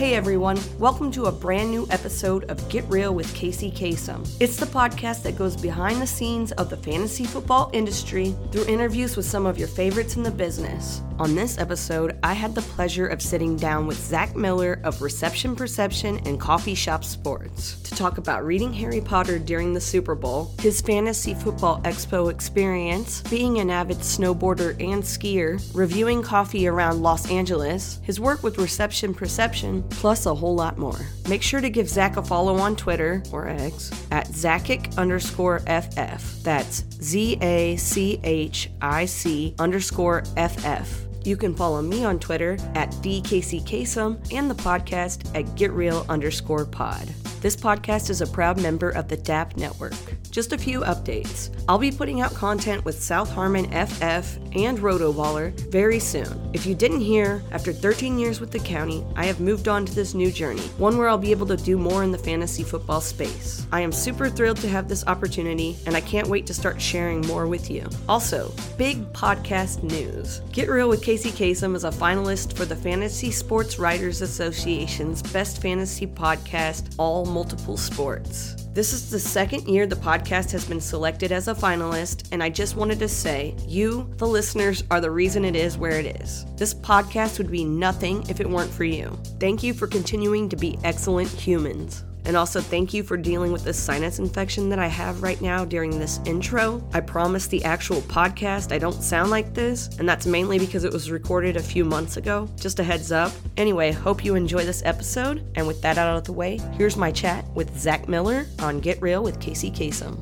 Hey everyone, welcome to a brand new episode of Get Real with Kacey Kasem. It's the podcast that goes behind the scenes of the fantasy football industry through interviews with some of your favorites in the business. On this episode, I had the pleasure of sitting down with Zach Miller of Reception Perception and Coffee Shop Sports to talk about reading Harry Potter during the Super Bowl, his fantasy football expo experience, being an avid snowboarder and skier, reviewing coffee around Los Angeles, his work with Reception Perception, plus a whole lot more. Make sure to give Zach a follow on Twitter or X at Zachic underscore FF. That's Z A C H I C underscore FF. You can follow me on Twitter at thekaceykasem and the podcast at GetReal underscore pod. This podcast is a proud member of the DAP network. Just a few updates. I'll be putting out content with South Harmon FF and Rotoballer very soon. If you didn't hear, after 13 years with the county, I have moved on to this new journey, one where I'll be able to do more in the fantasy football space. I am super thrilled to have this opportunity, and I can't wait to start sharing more with you. Also, big podcast news. Get Real with Kacey Kasem is a finalist for the Fantasy Sports Writers Association's Best Fantasy Podcast, All Multiple Sports. This is the second year the podcast has been selected as a finalist, and I just wanted to say, you, the listeners, are the reason it is where it is. This podcast would be nothing if it weren't for you. Thank you for continuing to be excellent humans. And also, thank you for dealing with this sinus infection that I have right now during this intro. I promise the actual podcast I don't sound like this, and that's mainly because it was recorded a few months ago. Just a heads up. Anyway, hope you enjoy this episode. And with that out of the way, here's my chat with Zach Miller on Get Real with Kacey Kasem.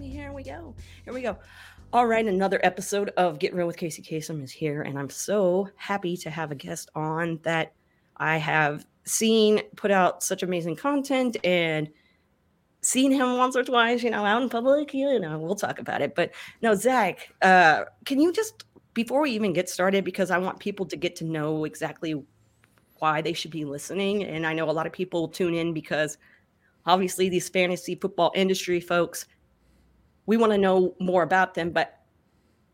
Here we go. Here we go. All right, another episode of Get Real with Kacey Kasem is here, and I'm so happy to have a guest on that I have seen put out such amazing content and seen him once or twice, you know, out in public, you know, we'll talk about it. But no, Zach, uh, can you just before we even get started, because I want people to get to know exactly why they should be listening. And I know a lot of people tune in because obviously these fantasy football industry folks, we want to know more about them, but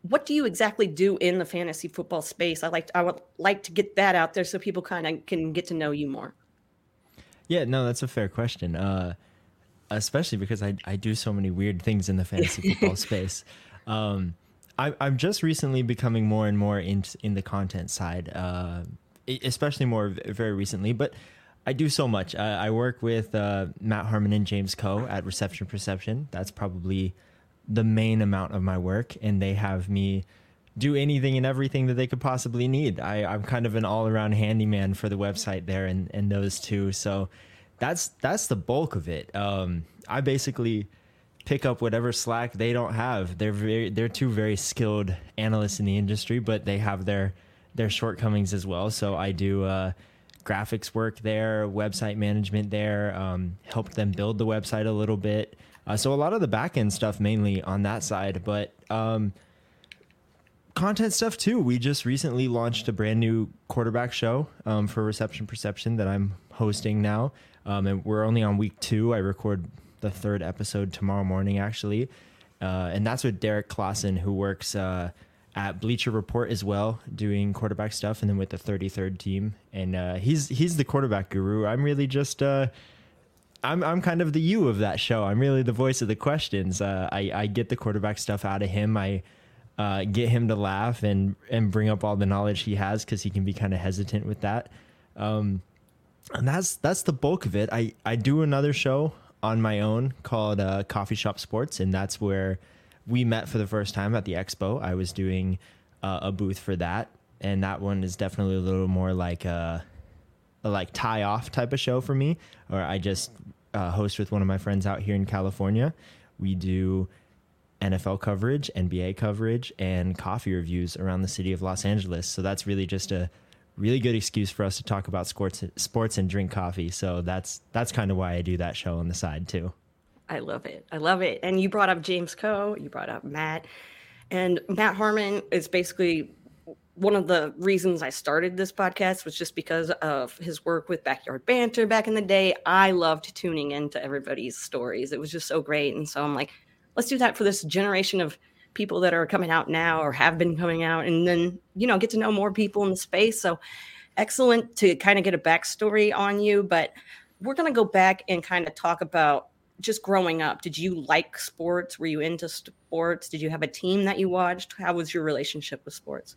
what do you exactly do in the fantasy football space? I like I would like to get that out there so people kind of can get to know you more. Yeah, no, that's a fair question. Uh, especially because I, I do so many weird things in the fantasy football space. Um, I, I'm just recently becoming more and more in in the content side, uh, especially more very recently. But I do so much. I, I work with uh, Matt Harmon and James Coe at Reception Perception. That's probably the main amount of my work and they have me do anything and everything that they could possibly need. I, I'm kind of an all around handyman for the website there and, and those two. So that's that's the bulk of it. Um, I basically pick up whatever slack they don't have. They're very they're two very skilled analysts in the industry, but they have their their shortcomings as well. So I do uh, graphics work there, website management there, um, helped them build the website a little bit. Uh, so a lot of the back end stuff mainly on that side, but um, content stuff too. We just recently launched a brand new quarterback show um, for Reception Perception that I'm hosting now, um, and we're only on week two. I record the third episode tomorrow morning actually, uh, and that's with Derrik Klassen who works. Uh, at Bleacher Report as well, doing quarterback stuff, and then with the 33rd team. And uh, he's he's the quarterback guru. I'm really just uh, I'm I'm kind of the you of that show. I'm really the voice of the questions. Uh, I I get the quarterback stuff out of him. I uh, get him to laugh and and bring up all the knowledge he has because he can be kind of hesitant with that. Um, and that's that's the bulk of it. I I do another show on my own called uh, Coffee Shop Sports, and that's where we met for the first time at the expo. I was doing uh, a booth for that, and that one is definitely a little more like a a like tie off type of show for me, or I just uh, host with one of my friends out here in California. We do NFL coverage, NBA coverage, and coffee reviews around the city of Los Angeles. So that's really just a really good excuse for us to talk about sports, sports and drink coffee. So that's that's kind of why I do that show on the side too. I love it. I love it. And you brought up James Coe. You brought up Matt, and Matt Harmon is basically one of the reasons I started this podcast was just because of his work with Backyard Banter back in the day. I loved tuning into everybody's stories. It was just so great. And so I'm like, let's do that for this generation of people that are coming out now or have been coming out and then, you know, get to know more people in the space. So excellent to kind of get a backstory on you, but we're going to go back and kind of talk about just growing up. Did you like sports? Were you into sports? Did you have a team that you watched? How was your relationship with sports?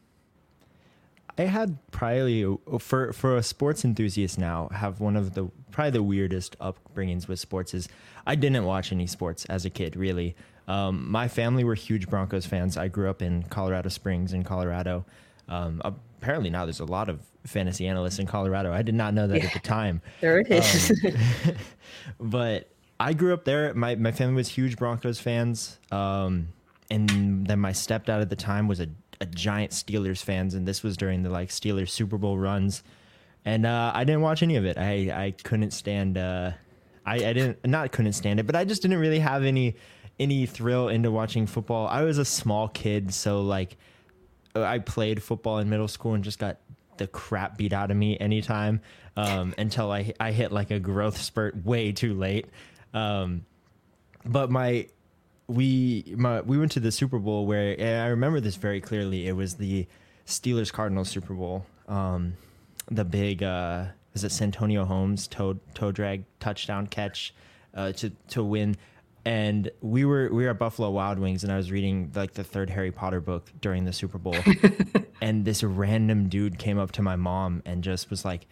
I had probably for for a sports enthusiast now have one of the probably the weirdest upbringings with sports is I didn't watch any sports as a kid really. Um, my family were huge Broncos fans. I grew up in Colorado Springs in Colorado. Um, apparently now there's a lot of fantasy analysts in Colorado. I did not know that yeah, at the time. There it is. Um, but I grew up there. My my family was huge Broncos fans. Um, and then my stepdad at the time was a a giant Steelers fans, and this was during the like Steelers Super Bowl runs, and uh, I didn't watch any of it. I I couldn't stand. Uh, I I didn't not couldn't stand it, but I just didn't really have any any thrill into watching football. I was a small kid, so like I played football in middle school and just got the crap beat out of me anytime um, until I I hit like a growth spurt way too late. Um, but my we my, we went to the Super Bowl where I remember this very clearly. It was the Steelers Cardinals Super Bowl. Um, the big uh, is it Santonio Holmes toe toe drag touchdown catch uh, to to win. And we were we were at Buffalo Wild Wings, and I was reading like the third Harry Potter book during the Super Bowl, and this random dude came up to my mom and just was like,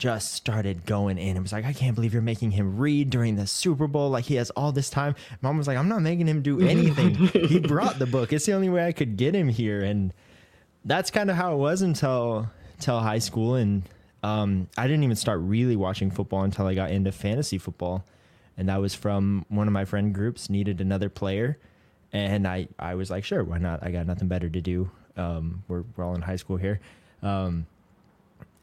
just started going in. It was like, I can't believe you're making him read during the Super Bowl. Like he has all this time. Mom was like, I'm not making him do anything. he brought the book. It's the only way I could get him here. And that's kind of how it was until until high school. And um, I didn't even start really watching football until I got into fantasy football. And that was from one of my friend groups needed another player. And I, I was like, sure, why not? I got nothing better to do. Um, we're, we're all in high school here. Um,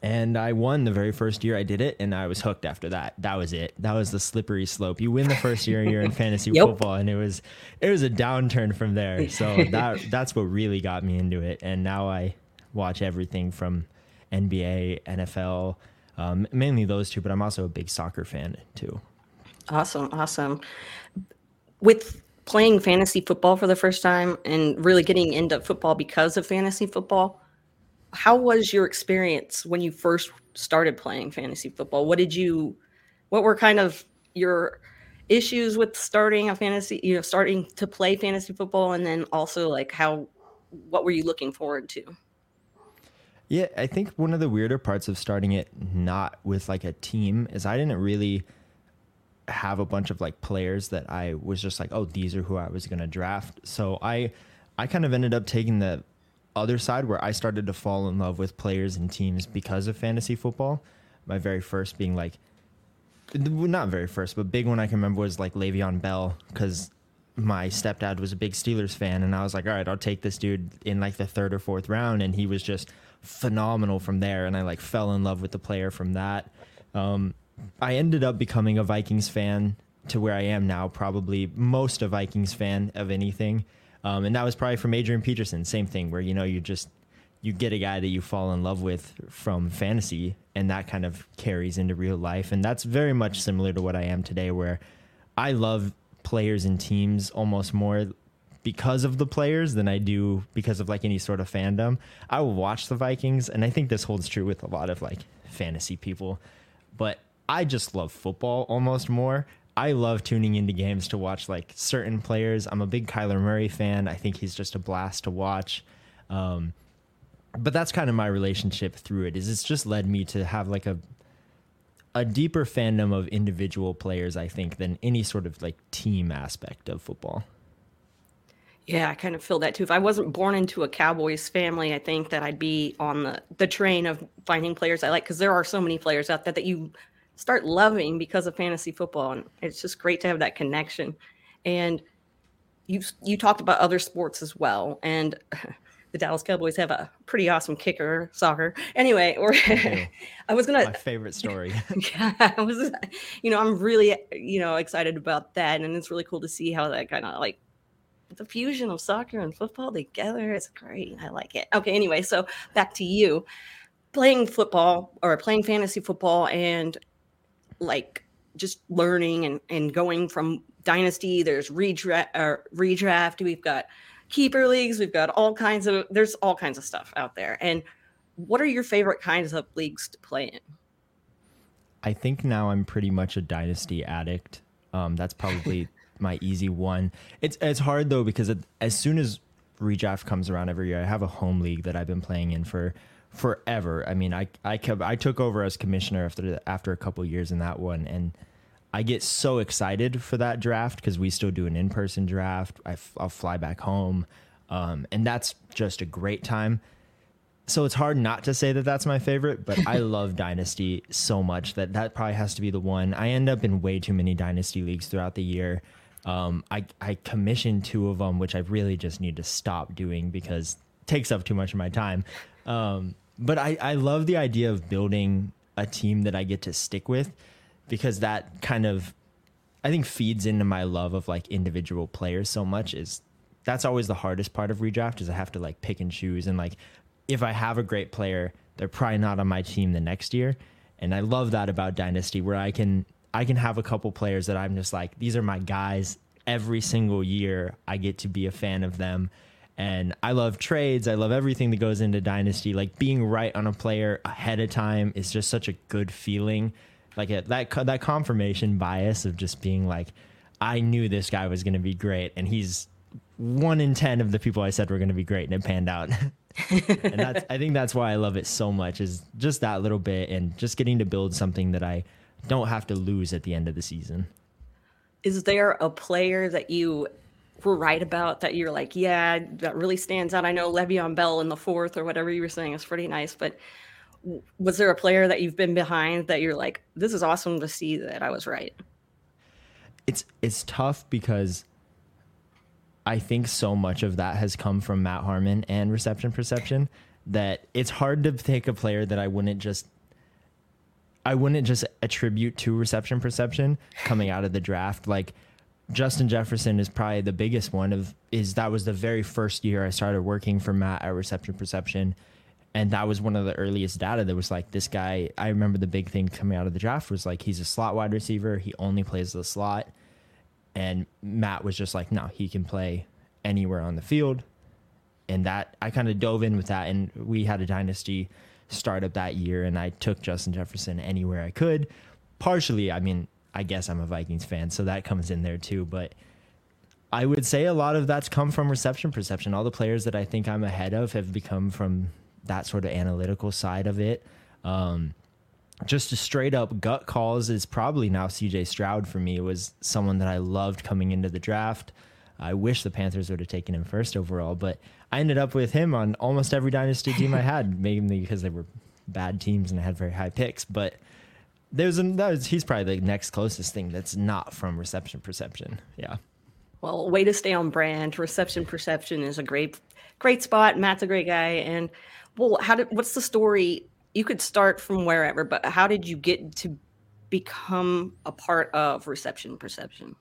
and I won the very first year I did it, and I was hooked after that. That was it. That was the slippery slope. You win the first year you're in fantasy yep. football, and it was it was a downturn from there. So that that's what really got me into it. And now I watch everything from NBA, NFL, um, mainly those two, but I'm also a big soccer fan too. Awesome, awesome. With playing fantasy football for the first time and really getting into football because of fantasy football how was your experience when you first started playing fantasy football? What did you, what were kind of your issues with starting a fantasy, you know, starting to play fantasy football? And then also like how, what were you looking forward to? Yeah, I think one of the weirder parts of starting it not with like a team is I didn't really have a bunch of like players that I was just like, oh, these are who I was going to draft. So I I kind of ended up taking the other side where I started to fall in love with players and teams because of fantasy football. My very first being like, not very first, but big one I can remember was like Le'Veon Bell because my stepdad was a big Steelers fan, and I was like, all right, I'll take this dude in like the third or fourth round, and he was just phenomenal from there, and I like fell in love with the player from that. Um, I ended up becoming a Vikings fan to where I am now, probably most a Vikings fan of anything. Um, and that was probably from Adrian Peterson. Same thing, where you know you just you get a guy that you fall in love with from fantasy, and that kind of carries into real life. And that's very much similar to what I am today, where I love players and teams almost more because of the players than I do because of like any sort of fandom. I will watch the Vikings, and I think this holds true with a lot of like fantasy people, but I just love football almost more. I love tuning into games to watch like certain players. I'm a big Kyler Murray fan. I think he's just a blast to watch. Um, but that's kind of my relationship through it. Is it's just led me to have like a a deeper fandom of individual players, I think, than any sort of like team aspect of football. Yeah, I kind of feel that too. If I wasn't born into a Cowboys family, I think that I'd be on the the train of finding players I like because there are so many players out there that you start loving because of fantasy football and it's just great to have that connection and you you talked about other sports as well and the Dallas Cowboys have a pretty awesome kicker soccer. Anyway, or I was gonna my favorite story. yeah, I was you know, I'm really you know excited about that. And it's really cool to see how that kind of like the fusion of soccer and football together. is great. I like it. Okay, anyway, so back to you. Playing football or playing fantasy football and like just learning and, and going from dynasty there's redraft or redraft we've got keeper leagues we've got all kinds of there's all kinds of stuff out there and what are your favorite kinds of leagues to play in? I think now I'm pretty much a dynasty addict. Um, that's probably my easy one. It's it's hard though because it, as soon as redraft comes around every year, I have a home league that I've been playing in for forever. I mean, I I kept, I took over as commissioner after after a couple years in that one, and I get so excited for that draft because we still do an in person draft. I, will fly back home, um, and that's just a great time. So it's hard not to say that that's my favorite, but I love Dynasty so much that that probably has to be the one. I end up in way too many Dynasty leagues throughout the year. Um, I I commissioned two of them, which I really just need to stop doing because takes up too much of my time. Um, but I, I love the idea of building a team that I get to stick with because that kind of I think feeds into my love of like individual players so much is that's always the hardest part of redraft is I have to like pick and choose and like if I have a great player, they're probably not on my team the next year. And I love that about Dynasty where I can I can have a couple players that I'm just like, these are my guys. Every single year I get to be a fan of them and I love trades. I love everything that goes into Dynasty. Like being right on a player ahead of time is just such a good feeling. Like that that confirmation bias of just being like, I knew this guy was going to be great, and he's one in ten of the people I said were going to be great, and it panned out. and that's I think that's why I love it so much is just that little bit and just getting to build something that I don't have to lose at the end of the season. Is there a player that you were right about that you're like, yeah, that really stands out. I know Le'Veon Bell in the fourth or whatever you were saying is pretty nice, but was there a player that you've been behind that you're like, this is awesome to see that I was right? It's it's tough because I think so much of that has come from Matt Harmon and reception perception that it's hard to take a player that I wouldn't just I wouldn't just attribute to reception perception coming out of the draft. Like Justin Jefferson is probably the biggest one of is that was the very first year I started working for Matt at Reception Perception. And that was one of the earliest data that was like this guy. I remember the big thing coming out of the draft was like he's a slot wide receiver. He only plays the slot. And Matt was just like, no, he can play anywhere on the field. And that I kind of dove in with that. And we had a dynasty startup that year. And I took Justin Jefferson anywhere I could. Partially, I mean, I guess I'm a Vikings fan, so that comes in there too. But I would say a lot of that's come from reception perception. All the players that I think I'm ahead of have become from that sort of analytical side of it. Um, just a straight up gut calls is probably now CJ Stroud for me. It was someone that I loved coming into the draft. I wish the Panthers would have taken him first overall, but I ended up with him on almost every dynasty team I had, mainly because they were bad teams and I had very high picks. But there's an, that was, he's probably the next closest thing that's not from reception perception. Yeah. Well, way to stay on brand. Reception perception is a great, great spot. Matt's a great guy. And well, how did what's the story? You could start from wherever, but how did you get to become a part of reception perception?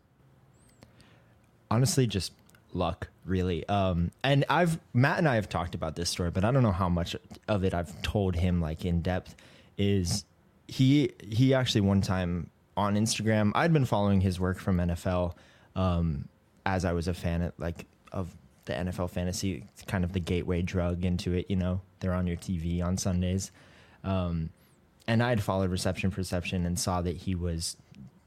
Honestly, just luck, really. Um, and I've Matt and I have talked about this story, but I don't know how much of it I've told him like in depth. Is he he actually one time on Instagram, I'd been following his work from NFL um, as I was a fan of, like of the NFL fantasy, kind of the gateway drug into it. You know, they're on your TV on Sundays, um, and I'd followed Reception Perception and saw that he was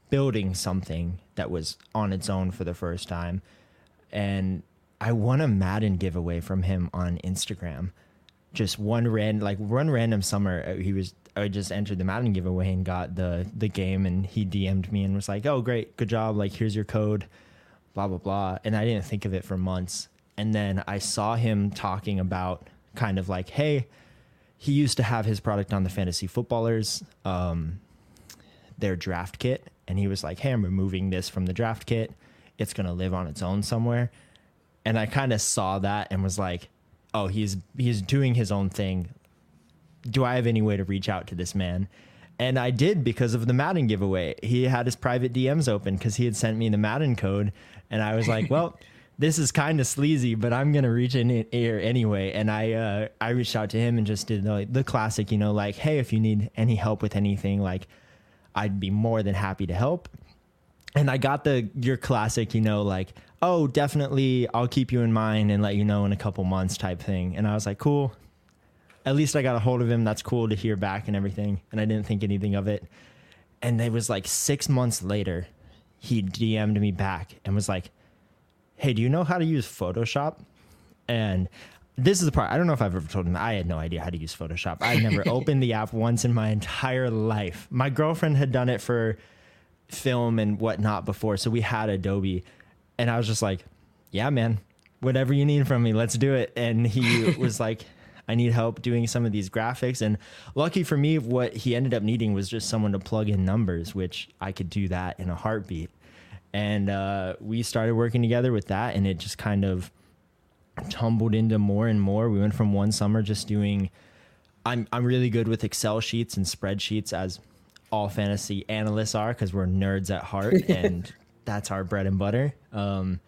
building something that was on its own for the first time, and I won a Madden giveaway from him on Instagram. Just one random, like one random summer, uh, he was I just entered the Madden giveaway and got the the game, and he DM'd me and was like, "Oh, great, good job! Like, here's your code." Blah blah blah, and I didn't think of it for months. And then I saw him talking about kind of like, "Hey, he used to have his product on the fantasy footballers, um, their draft kit, and he was like, "Hey, I'm removing this from the draft kit. It's gonna live on its own somewhere." And I kind of saw that and was like, "Oh, he's he's doing his own thing do I have any way to reach out to this man? And I did because of the Madden giveaway. He had his private DMs open because he had sent me the Madden code. And I was like, well, this is kind of sleazy, but I'm going to reach in here anyway. And I, uh, I reached out to him and just did the, the classic, you know, like, hey, if you need any help with anything, like, I'd be more than happy to help. And I got the your classic, you know, like, oh, definitely, I'll keep you in mind and let you know in a couple months type thing. And I was like, cool, at least I got a hold of him. That's cool to hear back and everything. And I didn't think anything of it. And it was like six months later, he DM'd me back and was like, Hey, do you know how to use Photoshop? And this is the part I don't know if I've ever told him I had no idea how to use Photoshop. I never opened the app once in my entire life. My girlfriend had done it for film and whatnot before, so we had Adobe, and I was just like, "Yeah, man, whatever you need from me, let's do it." And he was like, "I need help doing some of these graphics." And lucky for me, what he ended up needing was just someone to plug in numbers, which I could do that in a heartbeat. And uh, we started working together with that, and it just kind of tumbled into more and more. We went from one summer just doing. I'm I'm really good with Excel sheets and spreadsheets as all fantasy analysts are because we're nerds at heart and that's our bread and butter. Um,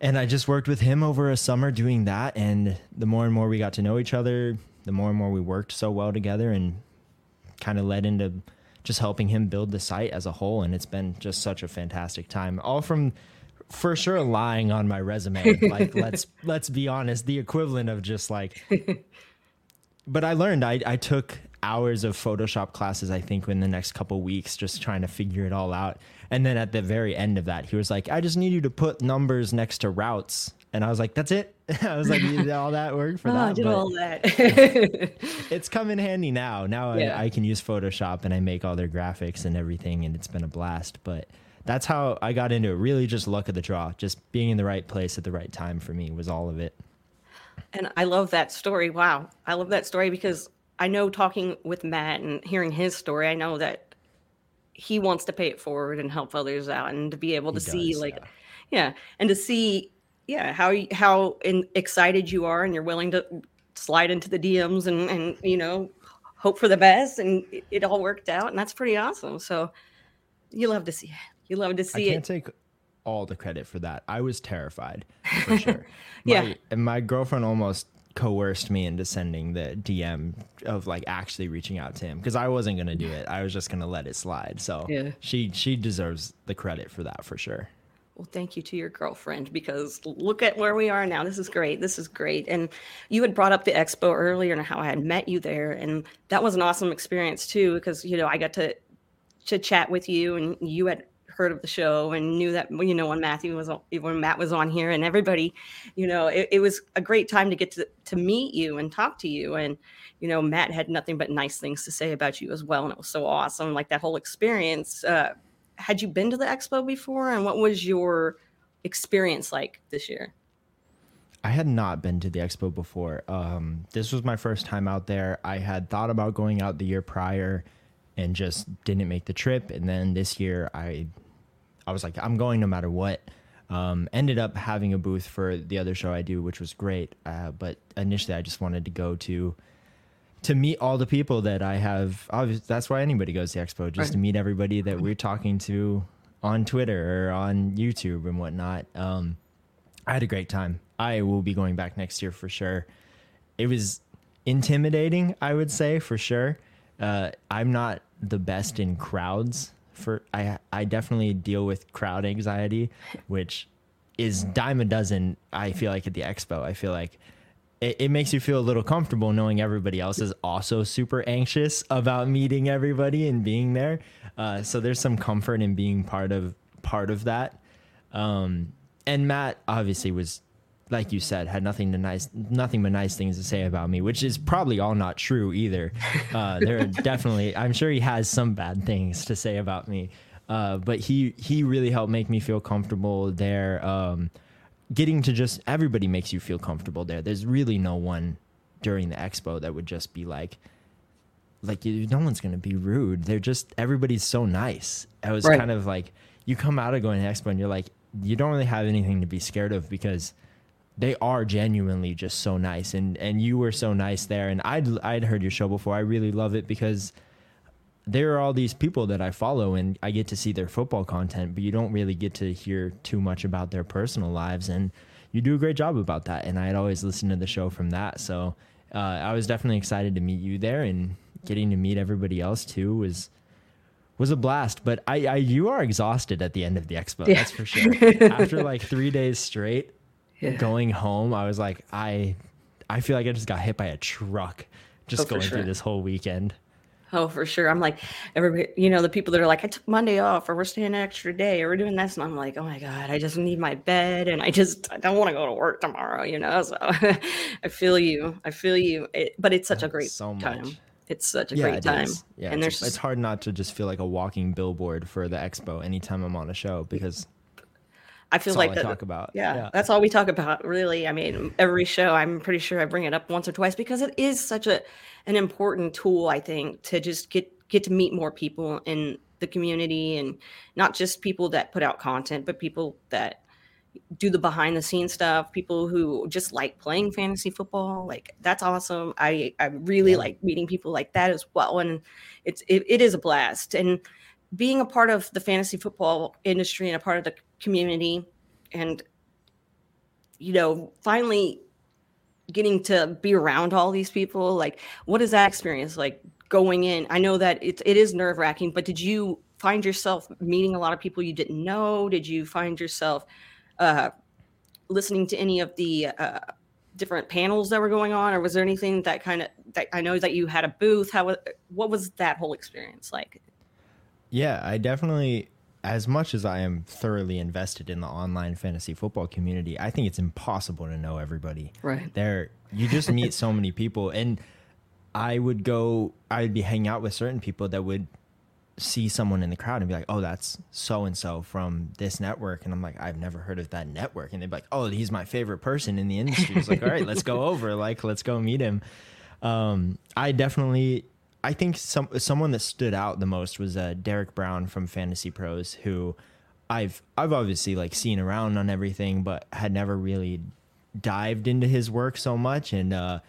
and I just worked with him over a summer doing that, and the more and more we got to know each other, the more and more we worked so well together, and kind of led into just helping him build the site as a whole. And it's been just such a fantastic time, all from for sure lying on my resume. Like let's let's be honest, the equivalent of just like. But I learned. I I took hours of Photoshop classes. I think in the next couple weeks, just trying to figure it all out. And then at the very end of that, he was like, "I just need you to put numbers next to routes." And I was like, "That's it." I was like, "You did all that work for oh, that." I did But all that. it's come in handy now. Now Yeah. I, I can use Photoshop and I make all their graphics and everything, and it's been a blast. But that's how I got into it. Really, just luck of the draw. Just being in the right place at the right time for me was all of it. And I love that story. Wow. I love that story because I know talking with Matt and hearing his story, I know that he wants to pay it forward and help others out and to be able to He see does, like yeah. yeah, and to see yeah, how you- how in, excited you are and you're willing to slide into the DMs and and you know, hope for the best and it, it all worked out and that's pretty awesome. So you love to see it. You love to see it. I can't it. take all the credit for that. I was terrified for sure. Yeah. My, and my girlfriend almost coerced me into sending the DM of like actually reaching out to him because I wasn't gonna do it. I was just gonna let it slide. So Yeah. she she deserves the credit for that for sure. Well, thank you to your girlfriend because look at where we are now. This is great. This is great. And you had brought up the expo earlier and how I had met you there, and that was an awesome experience too because you know I got to to chat with you, and you had heard of the show and knew that you know when Matthew was when Matt was on here, and everybody, you know, it, it was a great time to get to to meet you and talk to you, and you know Matt had nothing but nice things to say about you as well, and it was so awesome. Like that whole experience. Uh, had you been to the expo before and what was your experience like this year I had not been to the expo before. Um, this was my first time out there. I had thought about going out the year prior and just didn't make the trip. And then this year, I, I was like, I'm going no matter what. Um, ended up having a booth for the other show I do, which was great. Uh, but initially, I just wanted to go to to meet all the people that I have. Obviously, that's why anybody goes to the expo, just Right. to meet everybody that we're talking to on Twitter or on YouTube and whatnot. Um, I had a great time. I will be going back next year for sure. It was intimidating, I would say for sure. Uh, I'm not the best in crowds. For I, I definitely deal with crowd anxiety, which is dime a dozen. I feel like at the expo, I feel like it, it makes you feel a little comfortable knowing everybody else is also super anxious about meeting everybody and being there. Uh, so there's some comfort in being part of part of that. Um, and Matt obviously was, like you said, had nothing to nice, nothing but nice things to say about me, which is probably all not true either. Uh, there are definitely, I'm sure he has some bad things to say about me, uh, but he he really helped make me feel comfortable there. Um, getting to just everybody makes you feel comfortable there. There's really no one during the expo that would just be like, like you, no one's gonna be rude. They're just everybody's so nice. I was Right. kind of like you come out of going to the expo and you're like you don't really have anything to be scared of because they are genuinely just so nice and and you were so nice there and I'd I'd heard your show before. I really love it because there are all these people that I follow and I get to see their football content, but you don't really get to hear too much about their personal lives. And you do a great job about that. And I had always listened to the show from that. So uh, I was definitely excited to meet you there and getting to meet everybody else too was was a blast. But I, I you are exhausted at the end of the expo, Yeah. that's for sure. After like three days straight, Yeah. going home, I was like, I I feel like I just got hit by a truck just Oh, going sure. through this whole weekend. Oh, for sure. I'm like, everybody, you know, the people that are like, I took Monday off, or we're staying an extra day, or we're doing this. And I'm like, oh my God, I just need my bed. And I just, I don't want to go to work tomorrow, you know? So I feel you. I feel you. It, but it's such a great so time. It's such a yeah, great time. is. Yeah, and there's, it's hard not to just feel like a walking billboard for the expo anytime I'm on a show because I feel that's like that- talk about. Yeah, that's all we talk about, really. I mean, every show, I'm pretty sure I bring it up once or twice because it is such a an important tool. I think to just get get to meet more people in the community, and not just people that put out content, but people that do the behind the scenes stuff. People who just like playing fantasy football, like that's awesome. I I really Yeah. like meeting people like that as well, and it's it, it is a blast and being a part of the fantasy football industry and a part of the community and you know finally getting to be around all these people like what is that experience like going in? I know that it, it is nerve wracking but did you find yourself meeting a lot of people you didn't know? Did you find yourself uh, listening to any of the uh, different panels that were going on or was there anything that kind of that i know that you had a booth how what was that whole experience like? Yeah, I definitely, as much as I am thoroughly invested in the online fantasy football community, I think it's impossible to know everybody. Right. There, you just meet so many people, and I would go, I would be hanging out with certain people that would see someone in the crowd and be like, "Oh, that's so and so from this network," and I'm like, "I've never heard of that network," and they'd be like, "Oh, he's my favorite person in the industry." It's like, "All right, let's go over, like, let's go meet him." Um, I definitely, I think some someone that stood out the most was uh, Derek Brown from Fantasy Pros, who I've I've obviously like seen around on everything, but had never really dived into his work so much, and uh,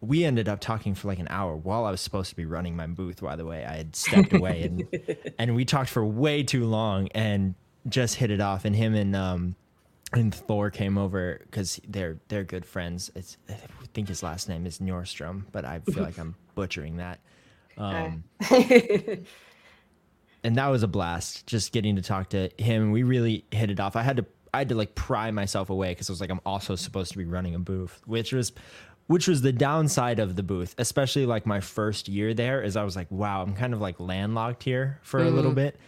we ended up talking for like an hour while I was supposed to be running my booth. By the way, I had stepped away and and we talked for way too long and just hit it off. And him and um and Thor came over because they're they're good friends. It's I think his last name is Nordstrom, but I feel like I'm butchering that. Um, and that was a blast just getting to talk to him. We really hit it off. I had to i had to like pry myself away because i was like i'm also supposed to be running a booth which was which was the downside of the booth especially like my first year there is i was like wow i'm kind of like landlocked here for a little bit.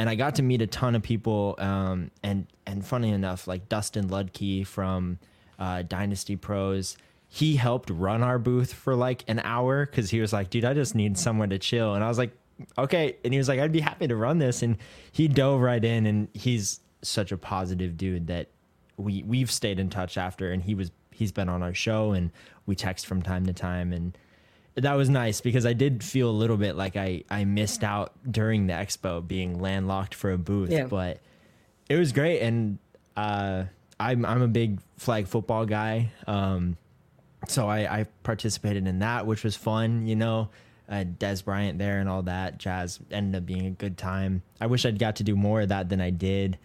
And i got to meet a ton of people um, and and funny enough like dustin ludke from uh, dynasty pros he helped run our booth for like an hour because he was like dude i just need somewhere to chill. And i was like okay. And he was like i'd be happy to run this. And he dove right in and he's such a positive dude that we we've stayed in touch after and he was he's been on our show and we text from time to time. And that was nice because I did feel a little bit like I I missed out during the expo being landlocked for a booth Yeah. but it was great. And uh I'm I'm a big flag football guy. Um so I, I participated in that, which was fun. You know, uh, Dez Bryant there and all that jazz ended up being a good time. I wish I'd got to do more of that than I did.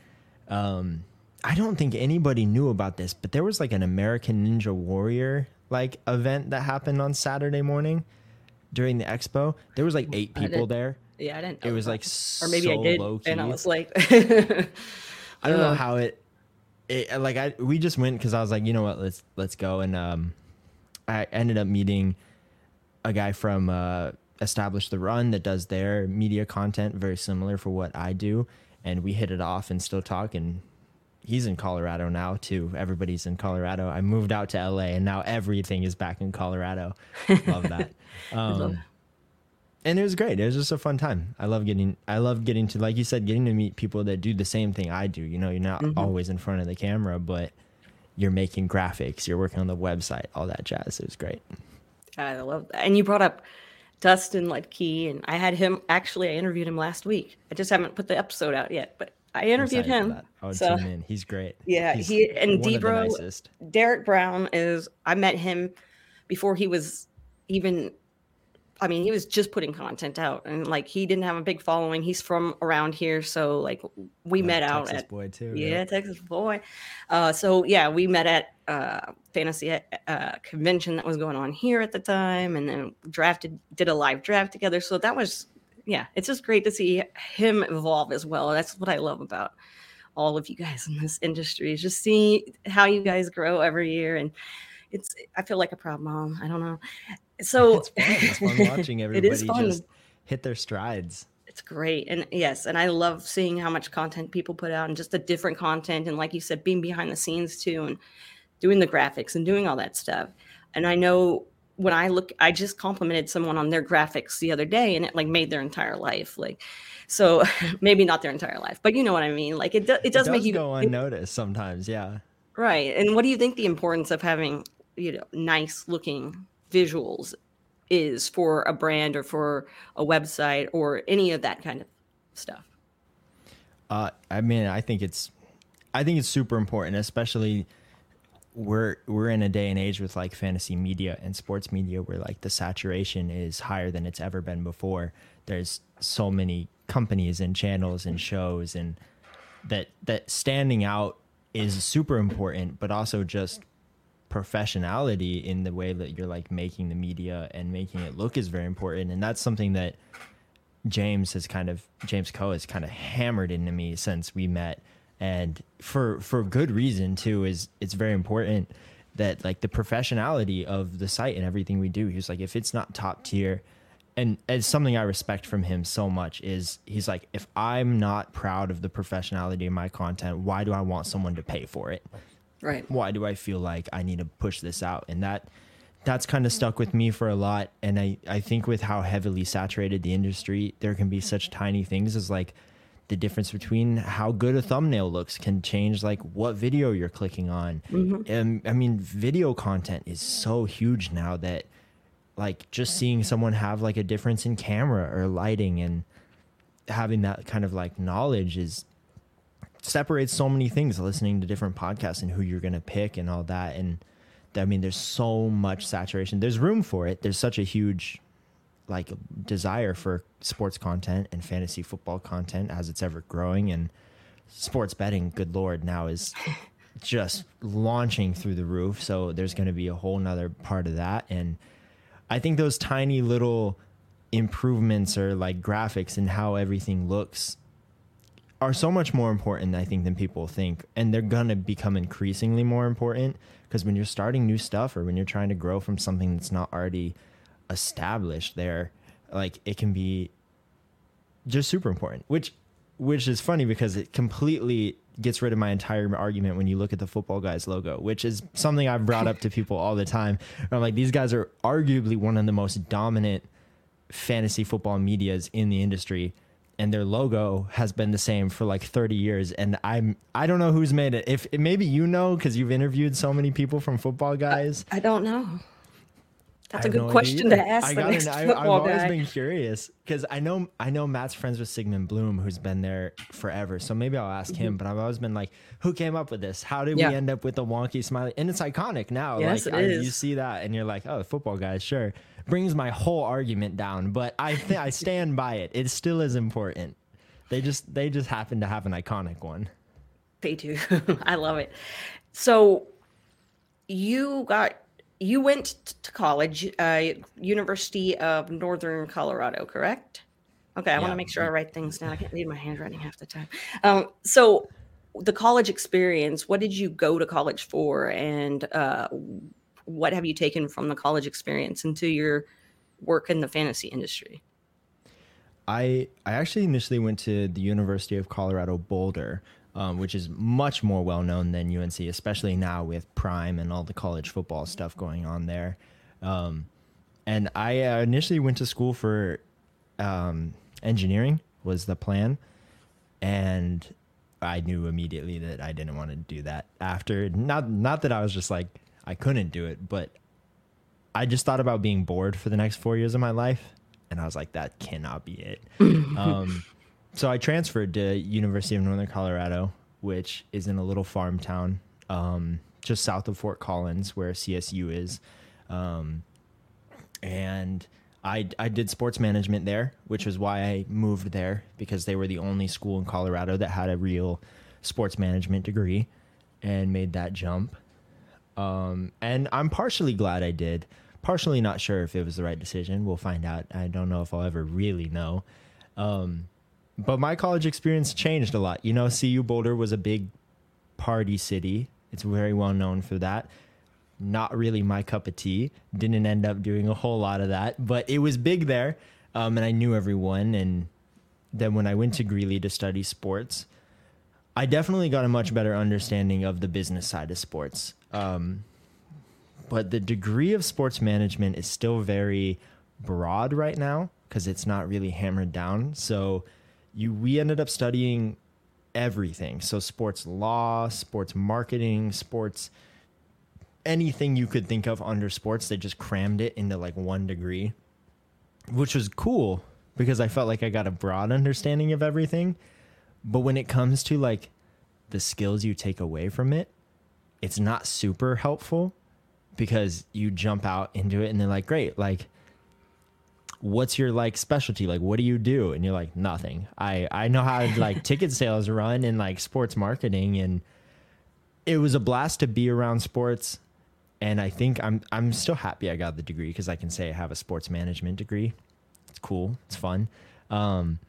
Um, I don't think anybody knew about this, but there was like an American Ninja Warrior like event that happened on Saturday morning during the expo. There was like eight people there. yeah i didn't It was like or maybe i so did low and i was like I don't know how it, it like I we just went because I was like, you know what, let's let's go, and um, I ended up meeting a guy from uh, Establish the Run that does their media content very similar for what I do, and we hit it off and still talk. And he's in Colorado now too. Everybody's in Colorado. I moved out to LA, and now everything is back in Colorado. Love that. Um, and it was great. It was just a fun time. I love getting I love getting to like you said, getting to meet people that do the same thing I do. You know, you're not always in front of the camera, but you're making graphics, you're working on the website, all that jazz. It was great. I love that. And you brought up Dustin Ludke, and I had him actually. I interviewed him last week. I just haven't put the episode out yet, but I interviewed him. I would So tune in. He's great. Yeah, He's he- and Debro- Derek Brown is. I met him before he was even. I mean, he was just putting content out, and like he didn't have a big following. He's from around here, so like we Like met out Texas at boy too. yeah, Texas boy. Uh, so yeah, we met at uh, fantasy uh, convention that was going on here at the time, and then drafted, did a live draft together. So that was yeah, it's just great to see him evolve as well. That's what I love about all of you guys in this industry is just seeing how you guys grow every year and it's I feel like a proud mom. I don't know. So it's fun. It's fun watching everybody just hit their strides. It's great. And yes, and I love seeing how much content people put out and just the different content and like you said, being behind the scenes too and doing the graphics and doing all that stuff. And I know when I look, I just complimented someone on their graphics the other day, and it like made their entire life. Like, so maybe not their entire life, but you know what I mean. Like it, do, it does, it does make you go unnoticed sometimes. Yeah. Right. And what do you think the importance of having you know nice looking visuals is for a brand or for a website or any of that kind of stuff? Uh, I mean, I think it's, I think it's super important, especially we're we're in a day and age with like fantasy media and sports media where like the saturation is higher than it's ever been before. There's so many companies and channels and shows and that that standing out is super important, but also just professionality in the way that you're like making the media and making it look is very important. And that's something that James has kind of James Coe has kind of hammered into me since we met and for for good reason too is it's very important that like the professionality of the site and everything we do he's like if it's not top tier and it's something I respect from him so much is he's like if I'm not proud of the professionality of my content why do I want someone to pay for it right why do I feel like I need to push this out and that that's kind of stuck with me for a lot and I I think with how heavily saturated the industry there can be such tiny things as like the difference between how good a thumbnail looks can change like what video you're clicking on. Mm-hmm. And I mean, video content is so huge now that like just seeing someone have like a difference in camera or lighting and having that kind of like knowledge is separates so many things listening to different podcasts and who you're going to pick and all that. And I mean there's so much saturation. There's room for it. There's such a huge like desire for sports content and fantasy football content as it's ever growing. And sports betting good lord now is just launching through the roof. So there's going to be a whole nother part of that. And i think those tiny little improvements or like graphics and how everything looks are so much more important i think than people think and they're going to become increasingly more important because when you're starting new stuff or when you're trying to grow from something that's not already established there, like it can be just super important. Which which is funny because it completely gets rid of my entire argument when you look at the football guys logo, which is something I've brought up to people all the time. I'm like, these guys are arguably one of the most dominant fantasy football medias in the industry. And their logo has been the same for like 30 years. And I'm, I don't know who's made it. If maybe you know, cause you've interviewed so many people from football guys. I, I don't know. That's a good no question to ask I the next I, football I've guy. always been curious because I know I know Matt's friends with Sigmund Bloom, who's been there forever. So maybe I'll ask mm-hmm. him. But I've always been like, who came up with this? How did yeah. we end up with the wonky smiley? And it's iconic now. Yes, like it is. you see that, and you're like, oh, football guys, sure. Brings my whole argument down, but I th- I stand by it. It still is important. They just they just happen to have an iconic one. They do. I love it. So you got you went to college, uh, University of Northern Colorado, correct? Okay, I yeah. want to make sure I write things down. I can't read my handwriting half the time. Um, so, the college experience. What did you go to college for, and uh, what have you taken from the college experience into your work in the fantasy industry? I I actually initially went to the University of Colorado Boulder, um, which is much more well known than UNC, especially now with Prime and all the college football stuff going on there. Um, and I uh, initially went to school for um, engineering was the plan, and I knew immediately that I didn't want to do that. After not not that I was just like I couldn't do it, but I just thought about being bored for the next four years of my life, and I was like, that cannot be it. um, so I transferred to University of Northern Colorado, which is in a little farm town um, just south of Fort Collins, where CSU is, um, and I I did sports management there, which was why I moved there because they were the only school in Colorado that had a real sports management degree, and made that jump. Um, and I'm partially glad I did. Partially not sure if it was the right decision. We'll find out. I don't know if I'll ever really know. Um, but my college experience changed a lot. You know, CU Boulder was a big party city. It's very well known for that. not really my cup of tea. Didn't end up doing a whole lot of that, but it was big there, um, and I knew everyone. And then when I went to Greeley to study sports, I definitely got a much better understanding of the business side of sports. Um, but the degree of sports management is still very broad right now because it's not really hammered down. So you we ended up studying everything. So sports law, sports marketing, sports anything you could think of under sports, they just crammed it into like one degree, which was cool because I felt like I got a broad understanding of everything. But when it comes to like the skills you take away from it, it's not super helpful because you jump out into it and they're like, great, like, what's your like specialty? Like, what do you do? And you're like, nothing. I, I know how like ticket sales run and like sports marketing. And it was a blast to be around sports. And I think I'm, I'm still happy I got the degree because I can say I have a sports management degree. It's cool. It's fun. Um,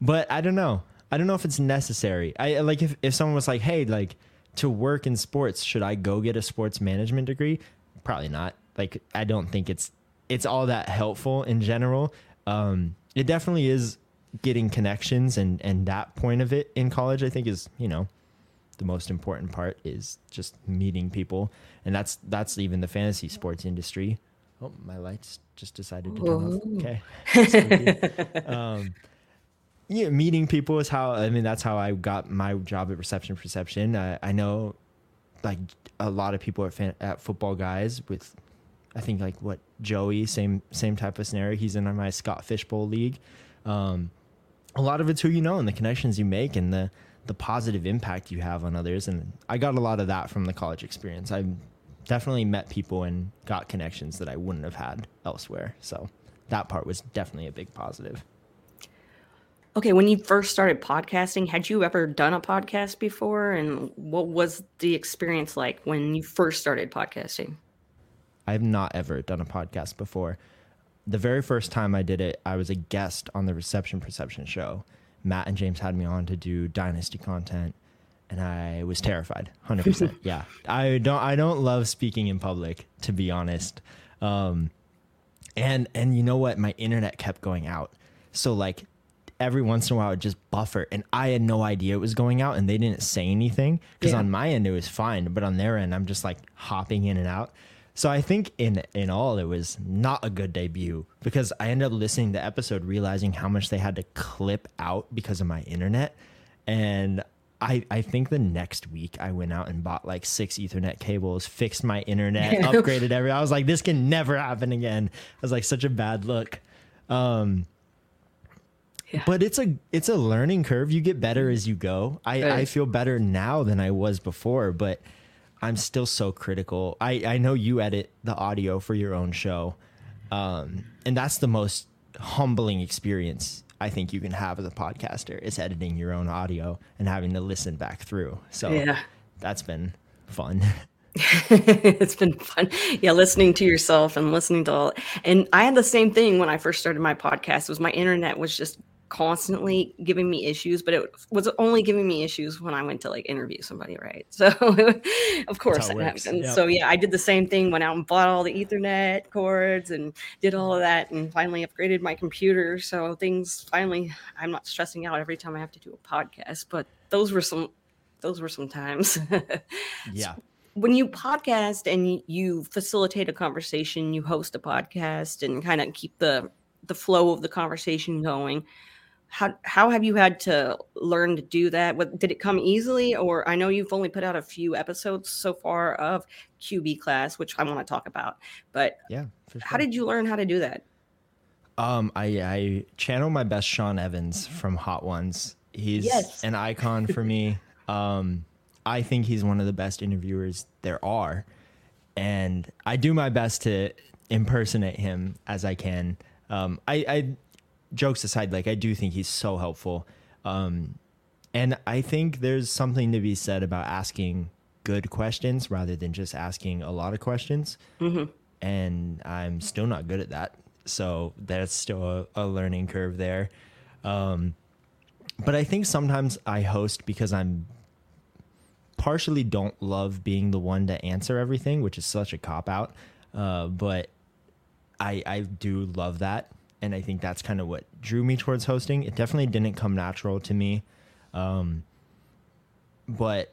but I don't know. I don't know if it's necessary. I like if, if someone was like, hey, like, to work in sports, should I go get a sports management degree? Probably not. Like I don't think it's it's all that helpful in general. Um, it definitely is getting connections and and that point of it in college. I think is you know the most important part is just meeting people, and that's that's even the fantasy sports industry. Oh, my lights just decided to turn off. Okay. um, yeah, meeting people is how I mean that's how I got my job at reception perception. I, I know like a lot of people at fan, at football guys with I think like what Joey same same type of scenario. He's in my Scott Fish Bowl league. Um, a lot of it's who you know and the connections you make and the the positive impact you have on others. And I got a lot of that from the college experience. I definitely met people and got connections that I wouldn't have had elsewhere. So that part was definitely a big positive. Okay, when you first started podcasting, had you ever done a podcast before? And what was the experience like when you first started podcasting? I've not ever done a podcast before. The very first time I did it, I was a guest on the Reception Perception show. Matt and James had me on to do dynasty content and I was terrified. 100%. yeah. I don't I don't love speaking in public to be honest. Um and and you know what? My internet kept going out. So like every once in a while it would just buffer and I had no idea it was going out and they didn't say anything because yeah. on my end it was fine but on their end I'm just like hopping in and out so I think in in all it was not a good debut because I ended up listening to the episode realizing how much they had to clip out because of my internet and I, I think the next week I went out and bought like six Ethernet cables, fixed my internet, upgraded every. I was like, this can never happen again. I was like, such a bad look. Um, yeah. But it's a it's a learning curve. You get better as you go. I, right. I feel better now than I was before, but I'm still so critical. I, I know you edit the audio for your own show. Um, and that's the most humbling experience I think you can have as a podcaster is editing your own audio and having to listen back through. So yeah. that's been fun. it's been fun. Yeah, listening to yourself and listening to all and I had the same thing when I first started my podcast was my internet was just constantly giving me issues, but it was only giving me issues when I went to like interview somebody, right? So of course that happens. Yep. So yeah, I did the same thing, went out and bought all the Ethernet cords and did all of that and finally upgraded my computer. So things finally I'm not stressing out every time I have to do a podcast. But those were some those were some times. yeah. So when you podcast and you facilitate a conversation, you host a podcast and kind of keep the the flow of the conversation going how how have you had to learn to do that? What did it come easily, or I know you've only put out a few episodes so far of QB class, which I want to talk about. But yeah, sure. how did you learn how to do that? Um, I I channel my best Sean Evans from Hot Ones. He's yes. an icon for me. Um, I think he's one of the best interviewers there are, and I do my best to impersonate him as I can. Um, I, I jokes aside, like I do think he's so helpful. Um, and I think there's something to be said about asking good questions rather than just asking a lot of questions. Mm-hmm. And I'm still not good at that. So that's still a, a learning curve there. Um, but I think sometimes I host because I'm partially don't love being the one to answer everything, which is such a cop out. Uh, but I I do love that, and I think that's kind of what drew me towards hosting. It definitely didn't come natural to me, um, but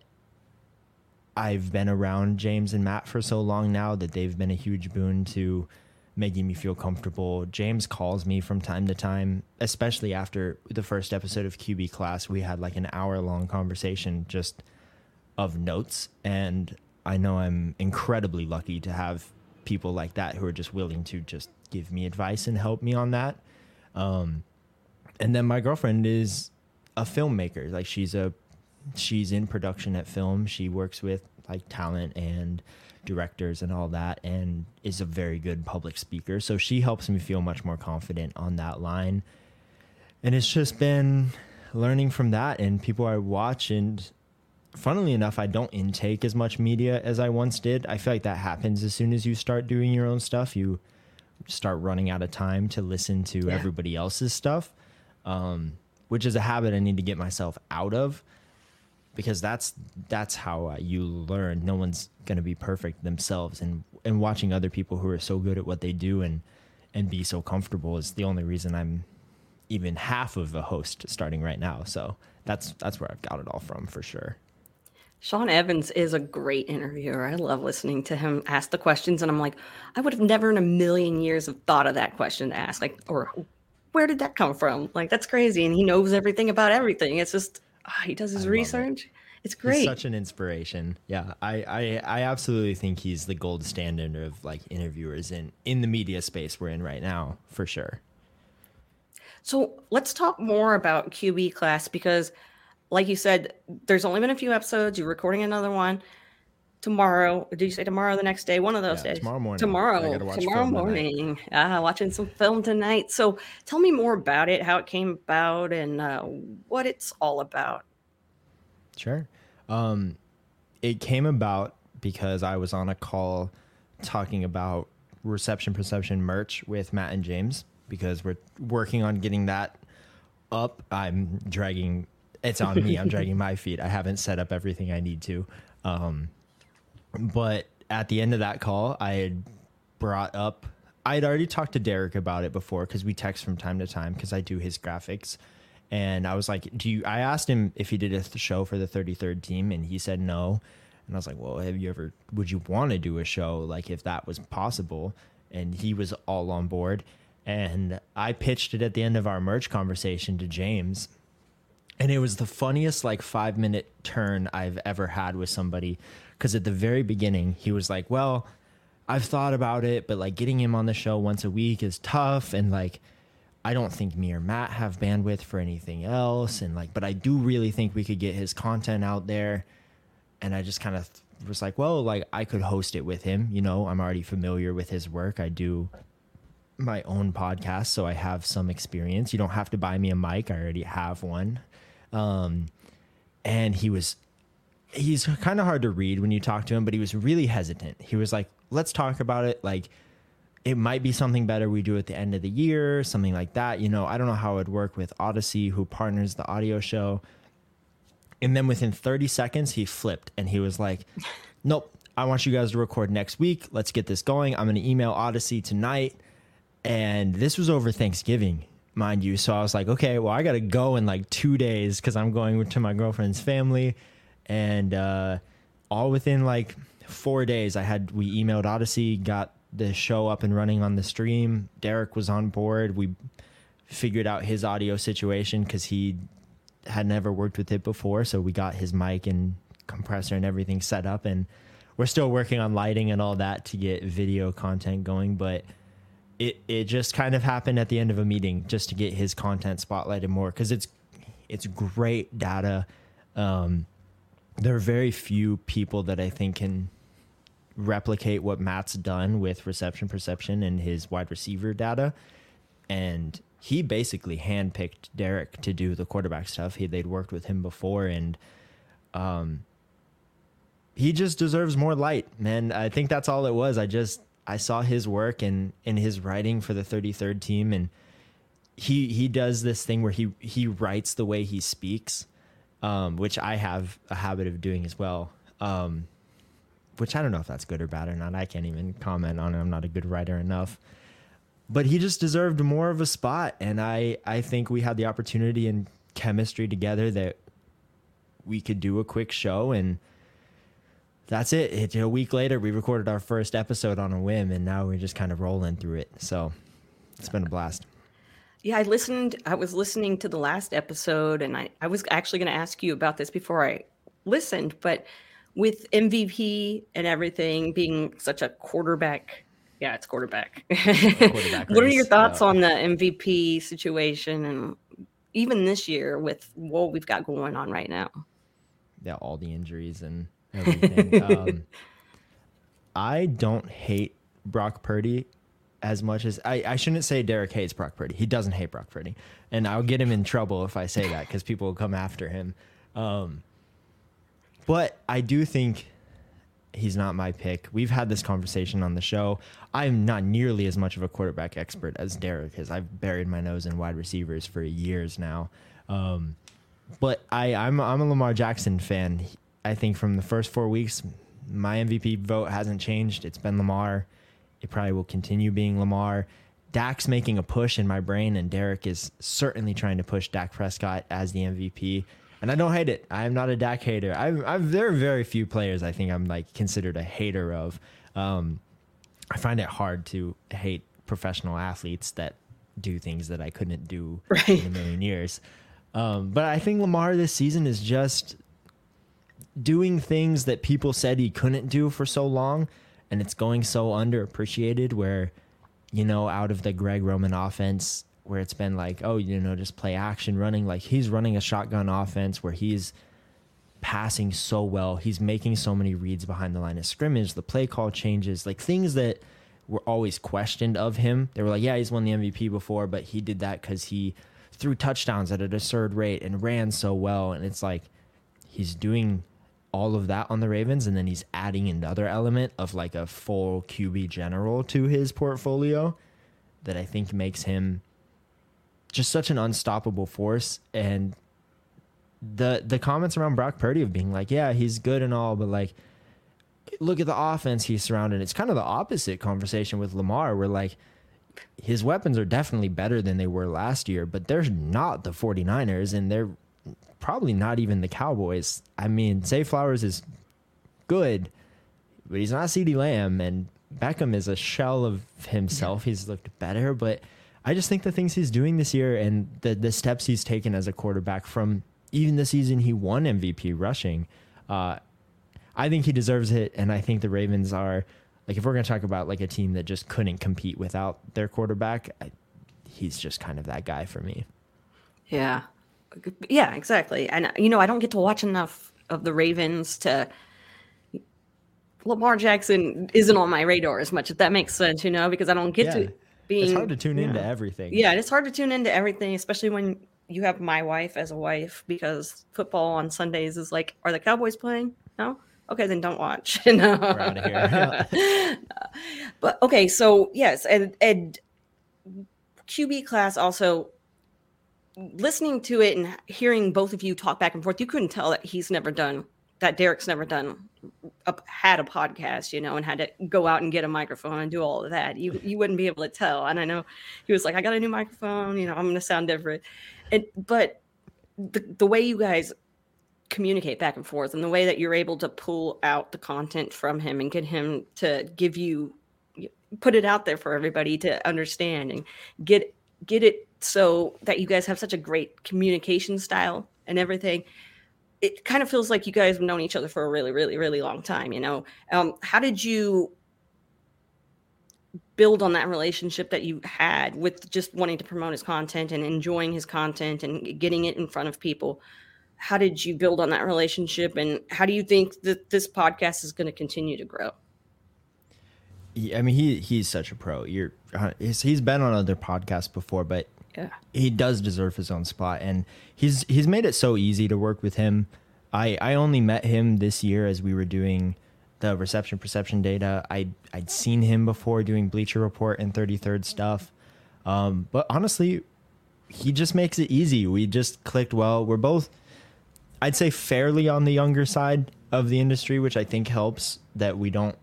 I've been around James and Matt for so long now that they've been a huge boon to making me feel comfortable. James calls me from time to time, especially after the first episode of QB class. We had like an hour long conversation just of notes. And I know I'm incredibly lucky to have people like that who are just willing to just give me advice and help me on that. Um, and then my girlfriend is a filmmaker. Like she's a she's in production at film. She works with like talent and directors and all that and is a very good public speaker. So she helps me feel much more confident on that line. And it's just been learning from that and people I watch and funnily enough, I don't intake as much media as I once did. I feel like that happens as soon as you start doing your own stuff. You start running out of time to listen to yeah. everybody else's stuff, um, which is a habit I need to get myself out of because that's that's how uh, you learn. No one's going to be perfect themselves, and and watching other people who are so good at what they do and and be so comfortable is the only reason I'm even half of a host starting right now. So that's that's where I've got it all from for sure. Sean Evans is a great interviewer. I love listening to him ask the questions, and I'm like, I would have never in a million years have thought of that question to ask, like, or where did that come from? Like, that's crazy, and he knows everything about everything. It's just oh, he does his research. It. It's great. He's such an inspiration. Yeah, I, I I absolutely think he's the gold standard of like interviewers in in the media space we're in right now, for sure. So let's talk more about QB class because like you said, there's only been a few episodes. You're recording another one tomorrow. Did you say tomorrow? The next day? One of those yeah, days. Tomorrow morning. Tomorrow. Tomorrow morning. Uh, watching some film tonight. So tell me more about it, how it came about, and uh, what it's all about. Sure. Um, it came about because I was on a call talking about reception perception merch with Matt and James because we're working on getting that up. I'm dragging it's on me. I'm dragging my feet. I haven't set up everything I need to. Um, but at the end of that call, I had brought up. I had already talked to Derrik about it before because we text from time to time because I do his graphics. And I was like, "Do you?" I asked him if he did a show for the 33rd team, and he said no. And I was like, "Well, have you ever? Would you want to do a show like if that was possible?" And he was all on board. And I pitched it at the end of our merch conversation to James, and it was the funniest like five minute turn I've ever had with somebody. Because at the very beginning, he was like, "Well, I've thought about it, but like getting him on the show once a week is tough, and like." I don't think me or Matt have bandwidth for anything else. And like, but I do really think we could get his content out there. And I just kind of was like, well, like I could host it with him. You know, I'm already familiar with his work. I do my own podcast, so I have some experience. You don't have to buy me a mic, I already have one. Um, and he was, he's kind of hard to read when you talk to him, but he was really hesitant. He was like, let's talk about it. Like, it might be something better we do at the end of the year, something like that. You know, I don't know how it would work with Odyssey, who partners the audio show. And then within 30 seconds, he flipped and he was like, Nope, I want you guys to record next week. Let's get this going. I'm going to email Odyssey tonight. And this was over Thanksgiving mind you. So I was like, okay, well, I got to go in like two days because I'm going to my girlfriend's family. And uh, all within like four days, I had, we emailed Odyssey, got the show up and running on the stream. Derrik was on board. We figured out his audio situation because he had never worked with it before. So we got his mic and compressor and everything set up. And we're still working on lighting and all that to get video content going. But it it just kind of happened at the end of a meeting just to get his content spotlighted more because it's it's great data. Um, there are very few people that I think can replicate what Matt's done with reception perception and his wide receiver data, and he basically handpicked Derrik to do the quarterback stuff. He they'd worked with him before, and um, he just deserves more light, man. I think that's all it was. I just I saw his work and in his writing for the 33rd team and he he does this thing where he he writes the way he speaks um, which I have a habit of doing as well Um, which I don't know if that's good or bad or not. I can't even comment on it. I'm not a good writer enough. But he just deserved more of a spot. And I, I think we had the opportunity and chemistry together that we could do a quick show. And that's it. it. A week later, we recorded our first episode on a whim. And now we're just kind of rolling through it. So it's been a blast. Yeah, I listened. I was listening to the last episode, and I, I was actually going to ask you about this before I listened, but with MVP and everything being such a quarterback. Yeah, it's quarterback. quarterback what are your thoughts on the MVP situation and even this year with what we've got going on right now? Yeah, all the injuries and everything. um, I don't hate Brock Purdy as much as I, I shouldn't say Derrik hates Brock Purdy. He doesn't hate Brock Purdy. And I'll get him in trouble if I say that because people will come after him. Um, but I do think he's not my pick. We've had this conversation on the show. I'm not nearly as much of a quarterback expert as Derrik is. I've buried my nose in wide receivers for years now. Um, but I, I'm I'm a Lamar Jackson fan. I think from the first four weeks, my MVP vote hasn't changed. It's been Lamar. It probably will continue being Lamar. Dak's making a push in my brain, and Derrik is certainly trying to push Dak Prescott as the MVP and I don't hate it. I'm not a Dak hater. I'm, I'm there are very few players I think I'm like considered a hater of. Um, I find it hard to hate professional athletes that do things that I couldn't do right. in a million years. Um, but I think Lamar this season is just doing things that people said he couldn't do for so long, and it's going so underappreciated. Where, you know, out of the Greg Roman offense, where it's been like, oh, you know, just play action running. Like he's running a shotgun offense where he's passing so well. He's making so many reads behind the line of scrimmage. The play call changes, like things that were always questioned of him. They were like, yeah, he's won the MVP before, but he did that because he threw touchdowns at an absurd rate and ran so well. And it's like he's doing all of that on the Ravens, and then he's adding another element of like a full QB general to his portfolio that I think makes him just such an unstoppable force. And the the comments around Brock Purdy of being like, yeah, he's good and all, but like, look at the offense he's surrounded. It's kind of the opposite conversation with Lamar, where like his weapons are definitely better than they were last year, but they're not the 49ers and they're probably not even the Cowboys. I mean, Zay Flowers is good, but he's not CeeDee Lamb and Beckham is a shell of himself. He's looked better, but I just think the things he's doing this year and the the steps he's taken as a quarterback from even the season he won MVP rushing, uh, I think he deserves it, and I think the Ravens are like if we're going to talk about like a team that just couldn't compete without their quarterback, I, he's just kind of that guy for me. Yeah, yeah, exactly. And uh, you know, I don't get to watch enough of the Ravens to. Lamar Jackson isn't on my radar as much, if that makes sense, you know, because I don't get yeah. to being it's hard to tune into everything. Yeah, it's hard to tune into everything, especially when you have my wife as a wife because football on Sundays is like, are the Cowboys playing? No. Okay, then don't watch. no. We're out of here. but okay, so yes, and and QB class also listening to it and hearing both of you talk back and forth, you couldn't tell that he's never done that Derrik's never done a, had a podcast, you know, and had to go out and get a microphone and do all of that. You you wouldn't be able to tell. And I know he was like, I got a new microphone, you know, I'm going to sound different. And but the the way you guys communicate back and forth and the way that you're able to pull out the content from him and get him to give you put it out there for everybody to understand and get get it so that you guys have such a great communication style and everything it kind of feels like you guys have known each other for a really, really, really long time. You know, um, how did you build on that relationship that you had with just wanting to promote his content and enjoying his content and getting it in front of people? How did you build on that relationship, and how do you think that this podcast is going to continue to grow? I mean, he he's such a pro. You're uh, he's been on other podcasts before, but yeah. He does deserve his own spot and he's he's made it so easy to work with him. I I only met him this year as we were doing the reception perception data. I I'd seen him before doing Bleacher Report and 33rd stuff. Um, but honestly, he just makes it easy. We just clicked well. We're both I'd say fairly on the younger side. of the industry, which I think helps that we don't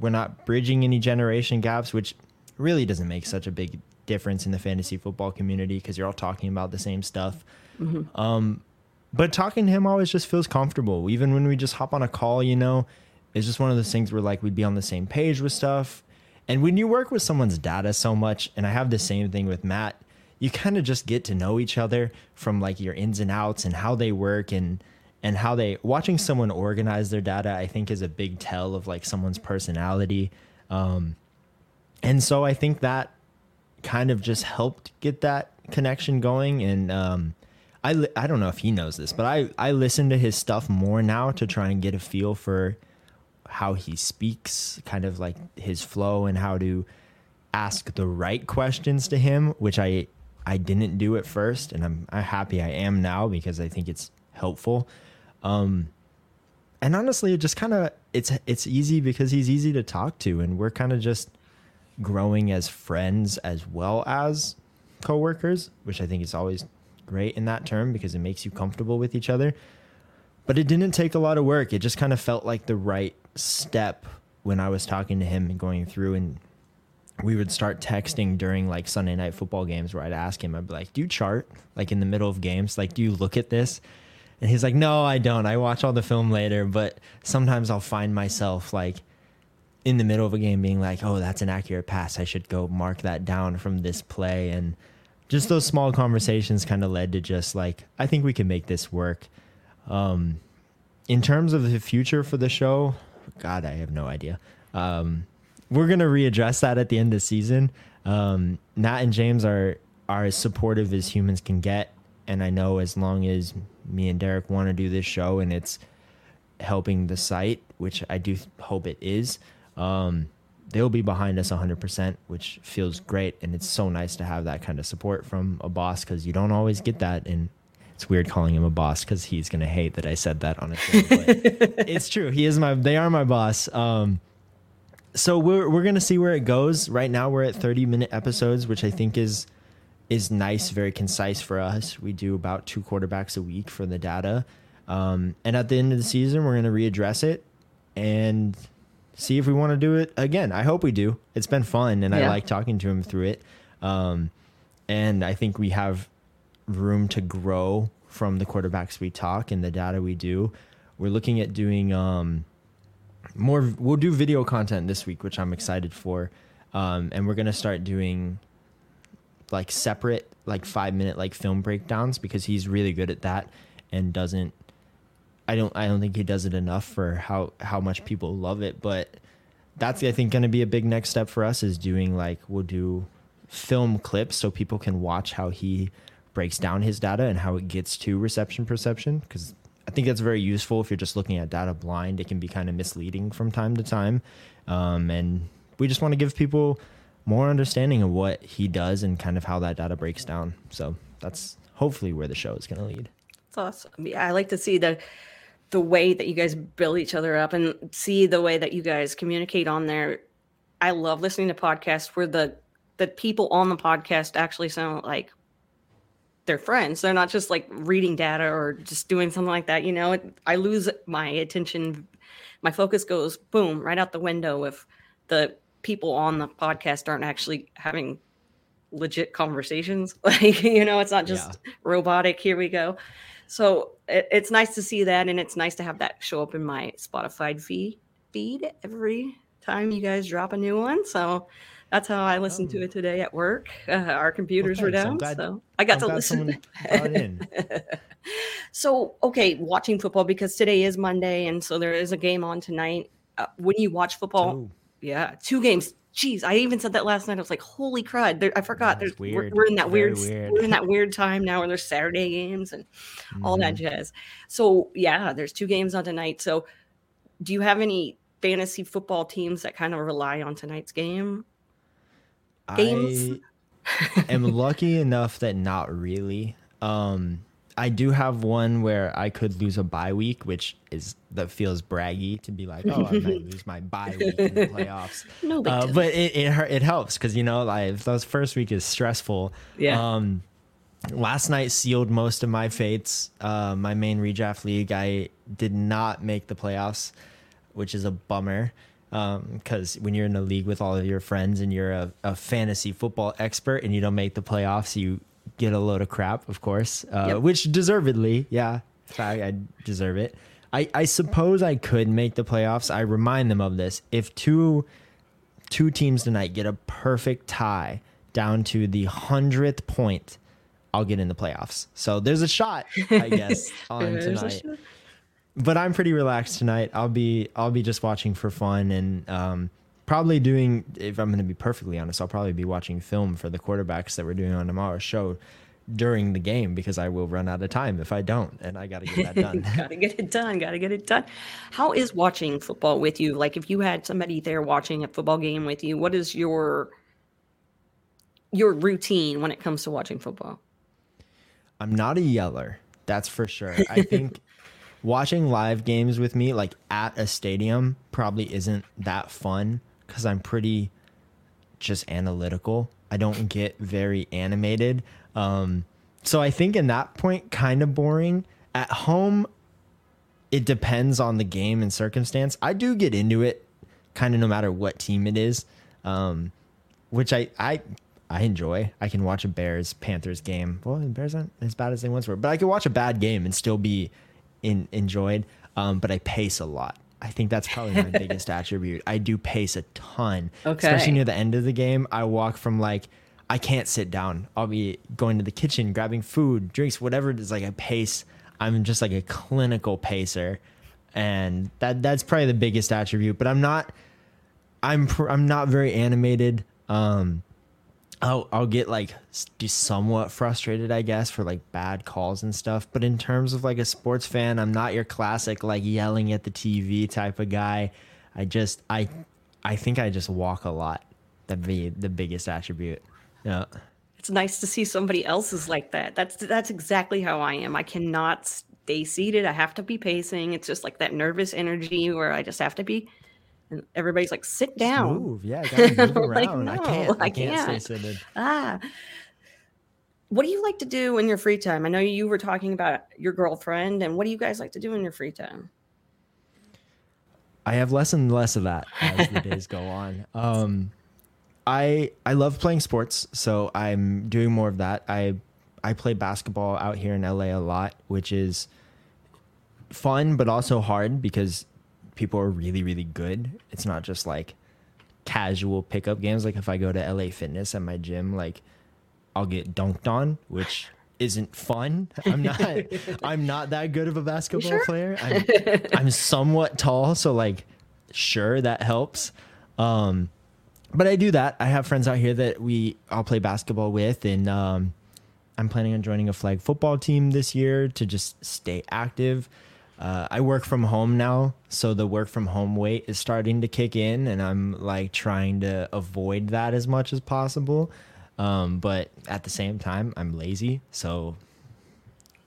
we're not bridging any generation gaps, which really doesn't make such a big difference in the fantasy football community because you're all talking about the same stuff. Mm-hmm. Um, but talking to him always just feels comfortable. Even when we just hop on a call, you know, it's just one of those things where like we'd be on the same page with stuff. And when you work with someone's data so much, and I have the same thing with Matt, you kind of just get to know each other from like your ins and outs and how they work and and how they watching someone organize their data i think is a big tell of like someone's personality um, and so i think that kind of just helped get that connection going. And um, I, li- I don't know if he knows this but I, I listen to his stuff more now to try and get a feel for how he speaks kind of like his flow and how to ask the right questions to him which i i didn't do at first. And i'm, I'm happy i am now because i think it's helpful. Um, and honestly, it just kind of it's it's easy because he's easy to talk to, and we're kind of just growing as friends as well as coworkers, which I think is always great in that term because it makes you comfortable with each other. But it didn't take a lot of work. It just kind of felt like the right step when I was talking to him and going through and we would start texting during like Sunday night football games where I'd ask him, I'd be like, Do you chart like in the middle of games? Like, do you look at this? And he's like, No, I don't. I watch all the film later, but sometimes I'll find myself like in the middle of a game being like, Oh, that's an accurate pass. I should go mark that down from this play. And just those small conversations kind of led to just like, I think we can make this work. Um, in terms of the future for the show, God, I have no idea. Um, we're gonna readdress that at the end of the season. Um, Matt and James are are as supportive as humans can get, and I know as long as me and Derrik want to do this show and it's helping the site, which I do hope it is, um, they'll be behind us 100%, which feels great. And it's so nice to have that kind of support from a boss because you don't always get that. And it's weird calling him a boss because he's going to hate that I said that on a show. But it's true. He is my, they are my boss. Um, so we're, we're going to see where it goes. Right now, we're at 30 minute episodes, which I think is is nice, very concise for us. We do about two quarterbacks a week for the data. Um, and at the end of the season, we're going to readdress it and see if we want to do it again. I hope we do. It's been fun, and yeah. I like talking to him through it. Um, and I think we have room to grow from the quarterbacks we talk and the data we do. We're looking at doing um, more. We'll do video content this week, which I'm excited for. Um, and we're going to start doing like separate like five minute like film breakdowns because he's really good at that and doesn't I don't I don't think he does it enough for how how much people love it but that's I think going to be a big next step for us is doing like we'll do film clips so people can watch how he breaks down his data and how it gets to reception perception because I think that's very useful if you're just looking at data blind. It can be kind of misleading from time to time, um, and we just want to give people more understanding of what he does and kind of how that data breaks down. So that's hopefully where the show is going to lead. That's awesome. Yeah, I like to see the the way that you guys build each other up and see the way that you guys communicate on there. I love listening to podcasts where the the people on the podcast actually sound like they're friends. They're not just like reading data or just doing something like that. You know, I lose my attention. My focus goes boom right out the window if the people on the podcast aren't actually having legit conversations. Like, you know, it's not just yeah. robotic. Here we go. So it, it's nice to see that, and it's nice to have that show up in my Spotify feed feed every time you guys drop a new one. So that's how I listened oh. to it today at work. Uh, our computers okay, were down, so, glad, so I got I'm to listen. so okay, watching football because today is Monday, and so there is a game on tonight. Uh, when you watch football, Ooh. Yeah, two games. Jeez, I even said that last night. I was like, "Holy crud!" There, I forgot. There's. We're, we're, in that weird, weird, We're in that weird time now, where there's Saturday games and mm-hmm. all that mm-hmm. jazz. So yeah, there's two games on tonight. So, do you have any fantasy football teams that kind of rely on tonight's game? Games. I am lucky enough that not really. Um, I do have one where I could lose a bye week, which is that feels braggy to be like, oh, I might lose my bye week in the playoffs. no, uh, but it it, it helps because you know like those first week is stressful. Yeah. Um, last night sealed most of my fates. Uh, my main redraft league, I did not make the playoffs, which is a bummer. Because um, when you're in a league with all of your friends and you're a, a, fantasy football expert and you don't make the playoffs, you get a load of crap, of course, uh, yep. which deservedly, yeah, I, I deserve it. I, I suppose I could make the playoffs. I remind them of this. If two two teams tonight get a perfect tie down to the hundredth point, I'll get in the playoffs. So there's a shot, I guess, on tonight. But I'm pretty relaxed tonight. I'll be I'll be just watching for fun and um, probably doing. If I'm going to be perfectly honest, I'll probably be watching film for the quarterbacks that we're doing on tomorrow's show during the game because I will run out of time if I don't, and I got to get that done. got to get it done. Got to get it done. How is watching football with you? Like, if you had somebody there watching a football game with you, what is your your routine when it comes to watching football? I'm not a yeller. That's for sure. I think watching live games with me, like at a stadium, probably isn't that fun because I'm pretty just analytical. I don't get very animated. Um, so I think in that point, kind of boring. At home, it depends on the game and circumstance. I do get into it, kind of no matter what team it is, um, which I I I enjoy. I can watch a Bears Panthers game. Well, the Bears aren't as bad as they once were, but I can watch a bad game and still be in, enjoyed. Um, but I pace a lot. I think that's probably my biggest attribute. I do pace a ton, okay. especially near the end of the game. I walk from like I can't sit down. I'll be going to the kitchen, grabbing food, drinks, whatever it is. Like I pace. I'm just like a clinical pacer, and that that's probably the biggest attribute. But I'm not. I'm I'm not very animated. Um, I'll I'll get like somewhat frustrated, I guess, for like bad calls and stuff. But in terms of like a sports fan, I'm not your classic like yelling at the TV type of guy. I just I I think I just walk a lot. That'd be the biggest attribute. Yeah. It's nice to see somebody else is like that. That's that's exactly how I am. I cannot stay seated. I have to be pacing. It's just like that nervous energy where I just have to be and everybody's like, sit down. Just move. Yeah, gotta move around. like, no, I can't. I, I can't, can't stay seated. Ah. What do you like to do in your free time? I know you were talking about your girlfriend, and what do you guys like to do in your free time? I have less and less of that as the days go on. Um, I I love playing sports, so I'm doing more of that. I I play basketball out here in LA a lot, which is fun but also hard because people are really really good. It's not just like casual pickup games. Like if I go to LA Fitness at my gym, like I'll get dunked on, which isn't fun. I'm not I'm not that good of a basketball sure? player. I'm, I'm somewhat tall, so like sure that helps. Um but I do that. I have friends out here that we all play basketball with and um I'm planning on joining a flag football team this year to just stay active. Uh, I work from home now, so the work from home weight is starting to kick in, and I'm like trying to avoid that as much as possible. Um, but at the same time, I'm lazy, so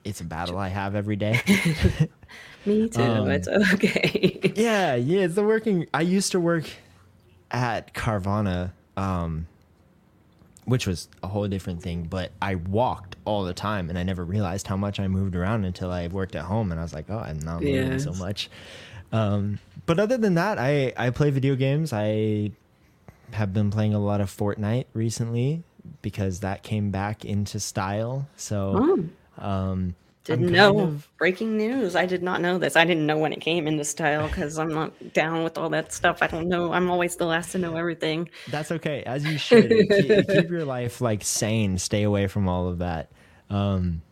it's a battle I have every day. Me too. Um, it's okay. yeah, yeah. The working. I used to work at Carvana. Um, which was a whole different thing. But I walked all the time, and I never realized how much I moved around until I worked at home, and I was like, oh, I'm not moving so much. Um, but other than that, I I play video games. I have been playing a lot of Fortnite recently because that came back into style. So. Oh. Um, didn't know. Of... Breaking news. I did not know this. I didn't know when it came into style because I'm not down with all that stuff. I don't know. I'm always the last to know everything. That's okay, as you should. keep, keep, your life like sane. Stay away from all of that. Um,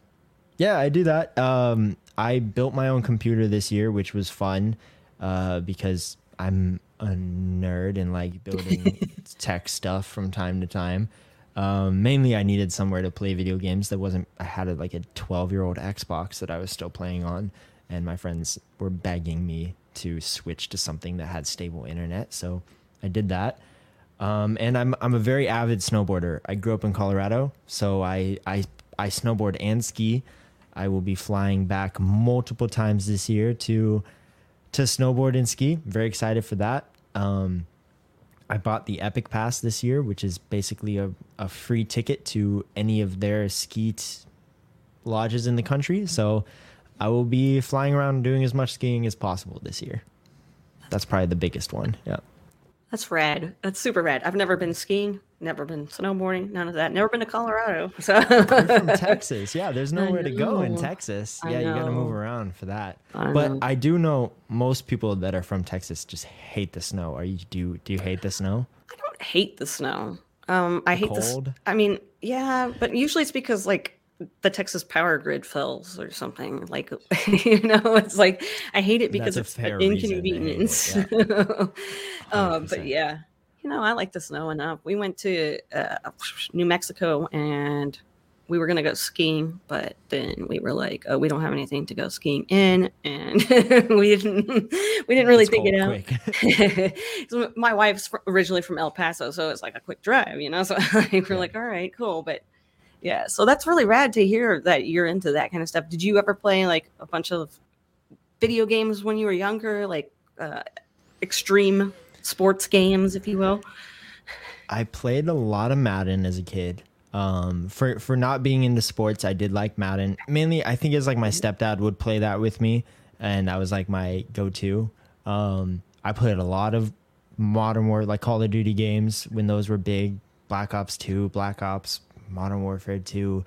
yeah, I do that. Um, I built my own computer this year, which was fun uh, because I'm a nerd and like building tech stuff from time to time. Um, mainly, I needed somewhere to play video games that wasn't. I had a, like a 12 year old Xbox that I was still playing on, and my friends were begging me to switch to something that had stable internet. So I did that. Um, and I'm I'm a very avid snowboarder. I grew up in Colorado, so I I I snowboard and ski. I will be flying back multiple times this year to to snowboard and ski. Very excited for that. Um, I bought the Epic Pass this year, which is basically a, a free ticket to any of their ski lodges in the country. So I will be flying around doing as much skiing as possible this year. That's probably the biggest one. Yeah. That's rad. That's super rad. I've never been skiing, never been snowboarding, none of that. Never been to Colorado. So You're from Texas. Yeah, there's nowhere to go in Texas. I Yeah, you got to move around for that. I but know. I do know most people that are from Texas just hate the snow. Are you do you, do you hate the snow? I don't hate the snow. Um, I hate the. s- cold? I mean, yeah, but usually it's because like the Texas power grid fails or something. Like you know, it's like I hate it because it's an reason it, inconvenience. um, but yeah, you know, I like the snow enough. We went to uh, New Mexico and we were gonna go skiing, but then we were like, oh, we don't have anything to go skiing in, and we didn't we didn't really It's think it out. So my wife's originally from El Paso, so it's like a quick drive, you know. So like, we're Yeah. like, all right, cool. But yeah, so that's really rad to hear that you're into that kind of stuff. Did you ever play like a bunch of video games when you were younger, like uh, extreme sports games, if you will? I played a lot of Madden as a kid. Um, for for not being into sports, I did like Madden. Mainly, I think it's like my stepdad would play that with me, and that was like my go-to. Um, I played a lot of Modern War, like Call of Duty games when those were big. Black Ops Two, Black Ops, Modern Warfare Two.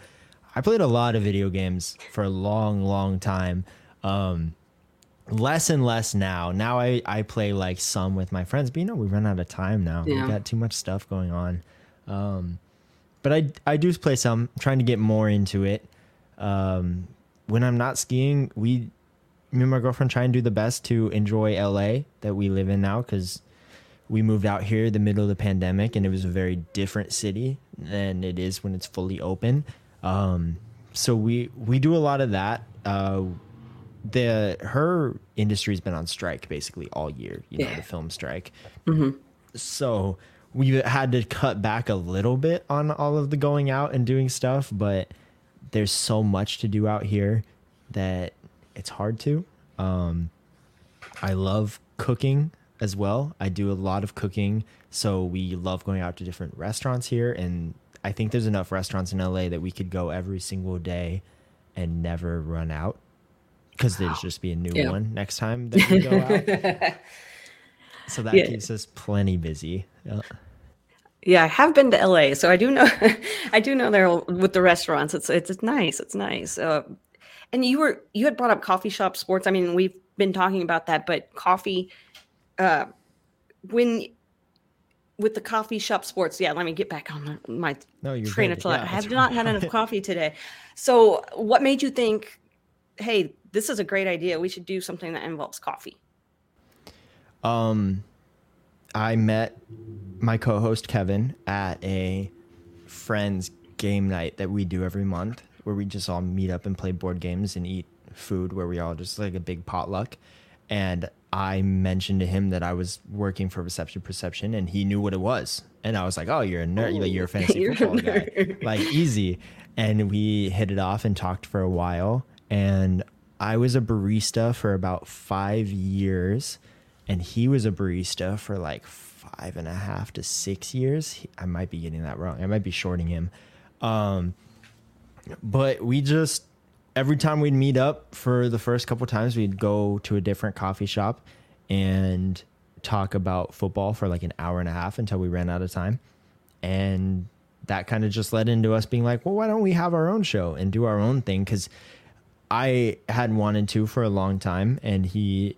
I played a lot of video games for a long, long time. Um, less and less now. Now I, I play like some with my friends, but you know, we run out of time now. Yeah. We got too much stuff going on. Um, but I, I do play some, trying to get more into it. Um, when I'm not skiing, we, me and my girlfriend try and do the best to enjoy LA that we live in now because we moved out here the middle of the pandemic and it was a very different city than it is when it's fully open. Um, so we we do a lot of that. Uh, the her industry's been on strike basically all year. You know, Yeah. the film strike. So we had to cut back a little bit on all of the going out and doing stuff, but there's so much to do out here that it's hard to. Um, I love cooking as well. I do a lot of cooking, so we love going out to different restaurants here and I think there's enough restaurants in LA that we could go every single day and never run out because there's just be a new Yeah. one next time that we go out. so that Yeah. keeps us plenty busy. Yeah. Yeah, I have been to LA, so I do know. I do know there with the restaurants. It's it's, it's nice. It's nice. Uh, and you were you had brought up coffee shop sports. I mean, we've been talking about that, but coffee. Uh, when with the coffee shop sports, yeah. Let me get back on my, my No, train good. of thought. Yeah, I have that's not had enough coffee today. So, what made you think, hey, this is a great idea? We should do something that involves coffee. Um, I met my co-host Kevin at a friends game night that we do every month, where we just all meet up and play board games and eat food, where we all just like a big potluck. And I mentioned to him that I was working for Reception Perception, and he knew what it was. And I was like, "Oh, you're a nerd. Like, you're a fantasy You're a football guy. Like easy." And we hit it off and talked for a while. And I was a barista for about five years and he was a barista for like five and a half to six years. He- I might be getting that wrong. I might be shorting him. Um, but we just every time we'd meet up for the first couple times, we'd go to a different coffee shop and talk about football for like an hour and a half until we ran out of time. And that kind of just led into us being like, well, why don't we have our own show and do our own thing? Because I had wanted to for a long time, and he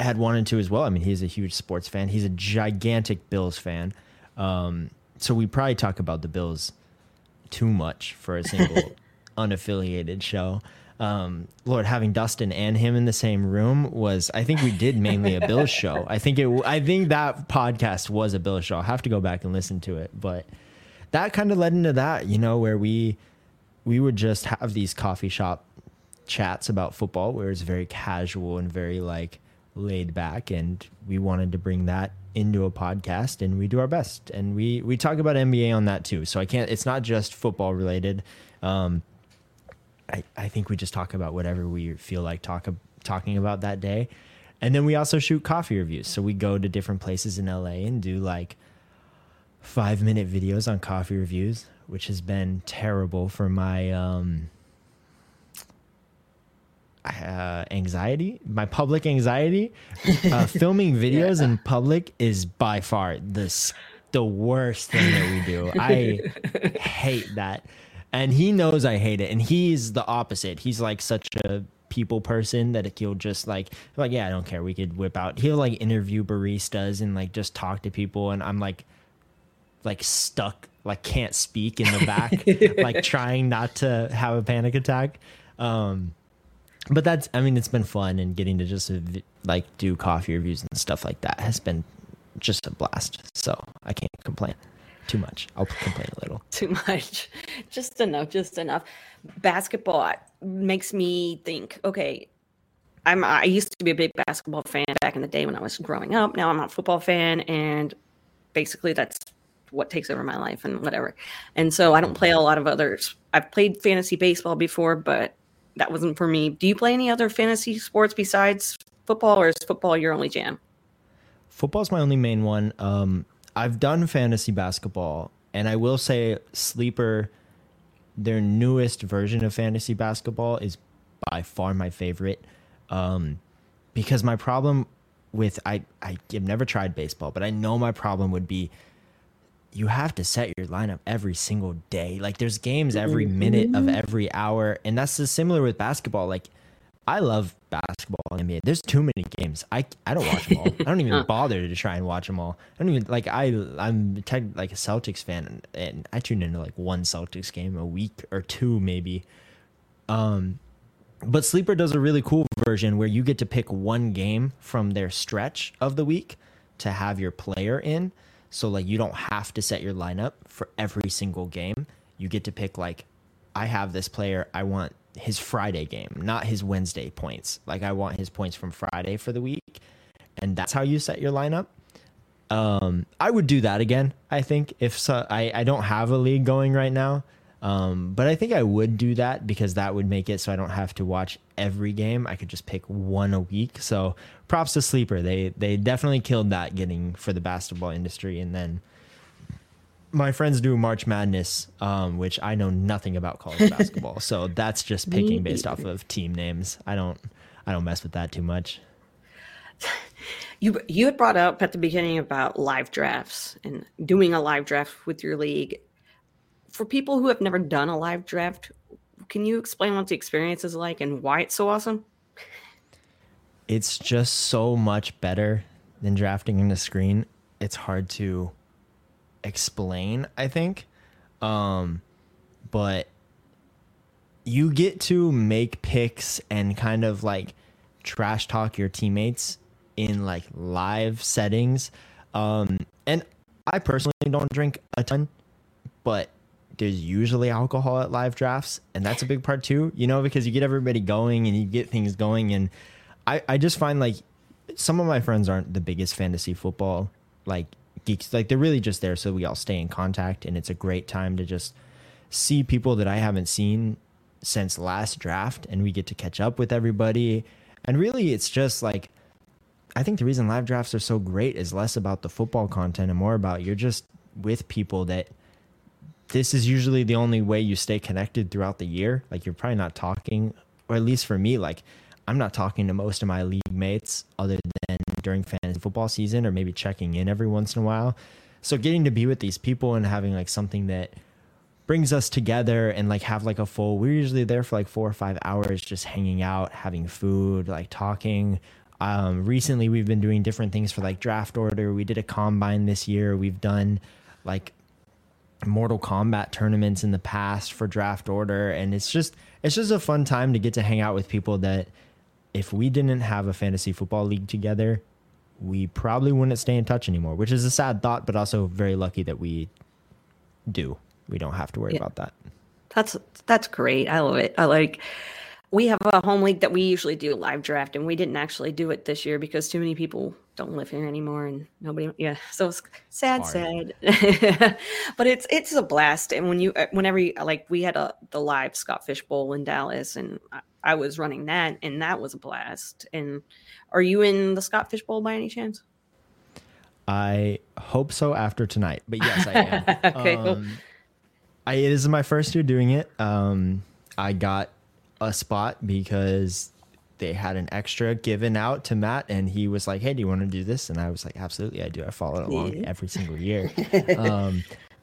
had wanted to as well. I mean, he's a huge sports fan. He's a gigantic Bills fan. Um, so we probably talk about the Bills too much for a single unaffiliated show. Um, Lord, having Dustin and him in the same room was, I think we did mainly a Bills show. I think it, I think that podcast was a Bills show. I'll have to go back and listen to it, but that kind of led into that, you know, where we, we would just have these coffee shop chats about football where it's very casual and very like laid back and we wanted to bring that into a podcast and we do our best. And we we talk about NBA on that too. So I can't it's not just football related. Um I I think we just talk about whatever we feel like talk talking about that day. And then we also shoot coffee reviews. So we go to different places in LA and do like 5 minute videos on coffee reviews which has been terrible for my um uh, anxiety, my public anxiety. Uh, filming videos yeah. in public is by far this the worst thing that we do. I hate that. And he knows I hate it. And he's the opposite. He's like such a people person that he'll just like like yeah, I don't care. We could whip out. He'll like interview baristas and like just talk to people and I'm like like stuck like can't speak in the back like trying not to have a panic attack. Um but that's i mean it's been fun and getting to just like do coffee reviews and stuff like that has been just a blast. So i can't complain too much. I'll complain a little. Too much. Just enough just enough. Basketball makes me think okay i'm i used to be a big basketball fan back in the day when i was growing up. Now i'm a football fan and basically that's what takes over my life and whatever. And so i don't play a lot of others. I've played fantasy baseball before but that wasn't for me. Do you play any other fantasy sports besides football, or is football your only jam? Football's my only main one. Um, I've done fantasy basketball, and I will say Sleeper, their newest version of fantasy basketball, is by far my favorite. Um, because my problem with I I have never tried baseball, but I know my problem would be you have to set your lineup every single day. Like there's games every minute of mm-hmm. every hour, and that's similar with basketball. Like I love basketball NBA. There's too many games. I I don't watch them all. I don't even bother to try and watch them all. I don't even like I I'm tech, like a Celtics fan and, and I tune into like one Celtics game a week or two maybe. Um but Sleeper does a really cool version where you get to pick one game from their stretch of the week to have your player in. So like you don't have to set your lineup for every single game. You get to pick like I have this player, I want his Friday game, not his Wednesday points. Like I want his points from Friday for the week. And that's how you set your lineup. Um, I would do that again. I think if so, I, I don't have a league going right now. Um, but I think I would do that because that would make it so I don't have to watch every game. I could just pick one a week. So props to Sleeper. They they definitely killed that getting for the basketball industry. And then my friends do March Madness, um, which I know nothing about college basketball. so that's just picking based off of team names. I don't I don't mess with that too much. You you had brought up at the beginning about live drafts and doing a live draft with your league for people who have never done a live draft, can you explain what the experience is like and why it's so awesome? It's just so much better than drafting in the screen. It's hard to explain, I think. Um, but you get to make picks and kind of like trash talk your teammates in like live settings. Um, and I personally don't drink a ton, but there's usually alcohol at live drafts, and that's a big part too. You know, because you get everybody going and you get things going, and I I just find like some of my friends aren't the biggest fantasy football like geeks. Like they're really just there so we all stay in contact, and it's a great time to just see people that I haven't seen since last draft, and we get to catch up with everybody. And really, it's just like I think the reason live drafts are so great is less about the football content and more about you're just with people that this is usually the only way you stay connected throughout the year. Like you're probably not talking, or at least for me, like I'm not talking to most of my league mates other than during fantasy football season or maybe checking in every once in a while. So getting to be with these people and having like something that brings us together and like have like a full we're usually there for like four or five hours just hanging out having food like talking um recently we've been doing different things for like draft order we did a combine this year we've done like Mortal Kombat tournaments in the past for draft order and it's just it's just a fun time to get to hang out with people that if we didn't have a fantasy football league together, we probably wouldn't stay in touch anymore, which is a sad thought but also very lucky that we do. We don't have to worry yeah. about that. That's that's great. I love it. I like we have a home league that we usually do live draft and we didn't actually do it this year because too many people don't live here anymore and nobody yeah so it's sad sad. But it's it's a blast. And when you uh, whenever you like we had a the live scott fish bowl in dallas and I, I was running that and that was a blast. And are you in the scott fish bowl by any chance? I hope so after tonight but yes i am. Okay, um, cool. I, it is my first year doing it. Um i got a spot because they had an extra given out to Matt, and he was like, "Hey, do you want to do this?" And I was like, "Absolutely, I do. I follow it along Yeah. every single year." um,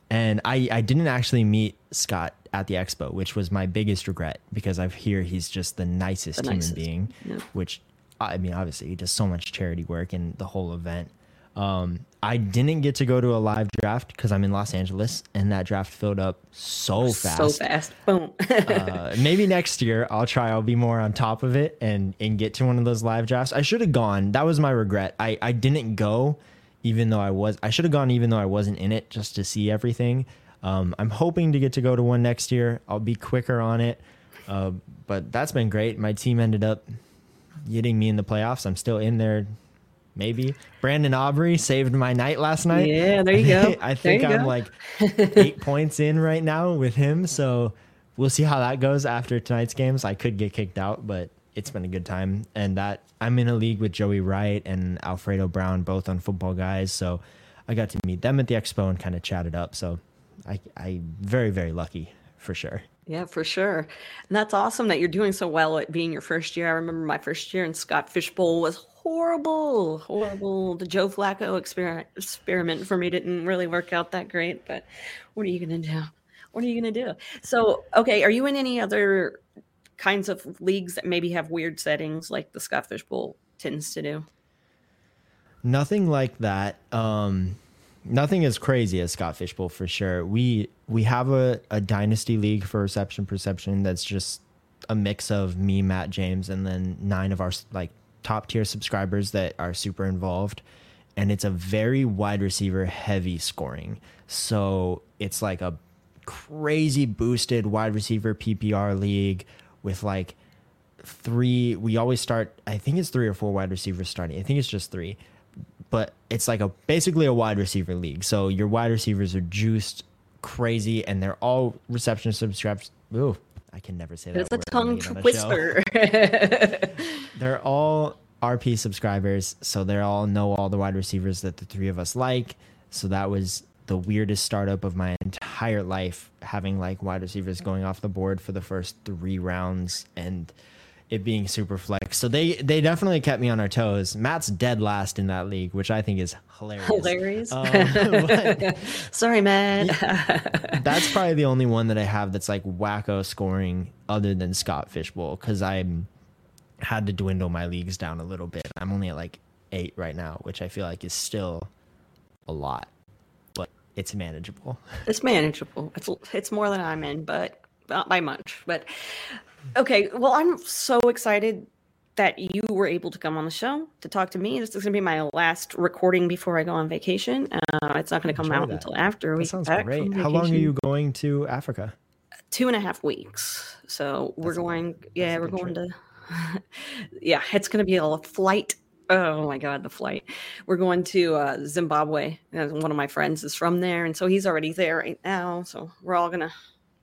and I I didn't actually meet Scott at the expo, which was my biggest regret because I hear he's just the nicest The human nicest, being. yeah. Which I mean, obviously, he does so much charity work and the whole event. Um, I didn't get to go to a live draft because I'm in Los Angeles, and that draft filled up so fast So fast. Boom. uh, maybe next year I'll try. I'll be more on top of it and and get to one of those live drafts. I should have gone. That was my regret. I I didn't go, even though I was. I should have gone even though I wasn't in it, just to see everything. Um, I'm hoping to get to go to one next year. I'll be quicker on it. Uh, but that's been great. My team ended up getting me in the playoffs. I'm still in there. Maybe Brandon Aubrey saved my night last night. Yeah, there you go. I think I'm go. like eight points in right now with him. So we'll see how that goes after tonight's games. I could get kicked out, but it's been a good time. And that I'm in a league with Joey Wright and Alfredo Brown, both on Footballguys. So I got to meet them at the expo and kind of chat it up. So I I very very lucky for sure. Yeah, for sure. And that's awesome that you're doing so well at being your first year. I remember my first year in Scott Fish Bowl was horrible, horrible. The Joe Flacco experiment for me didn't really work out that great, but what are you going to do? What are you going to do? So, okay, are you in any other kinds of leagues that maybe have weird settings like the Scott Fish Bowl tends to do? Nothing like that. Um, nothing as crazy as Scott Fish Bowl for sure. We we have a, a dynasty league for reception perception that's just a mix of me, Matt James, and then nine of our like top tier subscribers that are super involved. And it's a very wide receiver heavy scoring. So it's like a crazy boosted wide receiver PPR league with like three. We always start. I think it's three or four wide receivers starting. I think it's just three, but it's like a basically a wide receiver league. So your wide receivers are juiced crazy, and they're all reception subscribes. Ooh, I can never say that. It's a tongue twister. They're all RP subscribers, so they all know all the wide receivers that the three of us like. So that was the weirdest startup of my entire life, having like wide receivers going off the board for the first three rounds and it being super flex. So they they definitely kept me on our toes. Matt's dead last in that league, which I think is hilarious. Hilarious. Um, but Sorry, man. that's probably the only one that I have that's like wacko scoring other than Scott Fish Bowl because I had to dwindle my leagues down a little bit. I'm only at like eight right now, which I feel like is still a lot, but it's manageable. It's manageable. It's it's more than I'm in, but not by much. But okay, well, I'm so excited that you were able to come on the show to talk to me. This is going to be my last recording before I go on vacation. Uh, it's not going to come out that. until after we That sounds great. How long are you going to Africa? Two and a half weeks. So we're That's a going. Yeah, we're going trip. to. yeah, it's going to be a flight. Oh my god, the flight. We're going to uh, Zimbabwe. One of my friends is from there, and so he's already there right now. So we're all gonna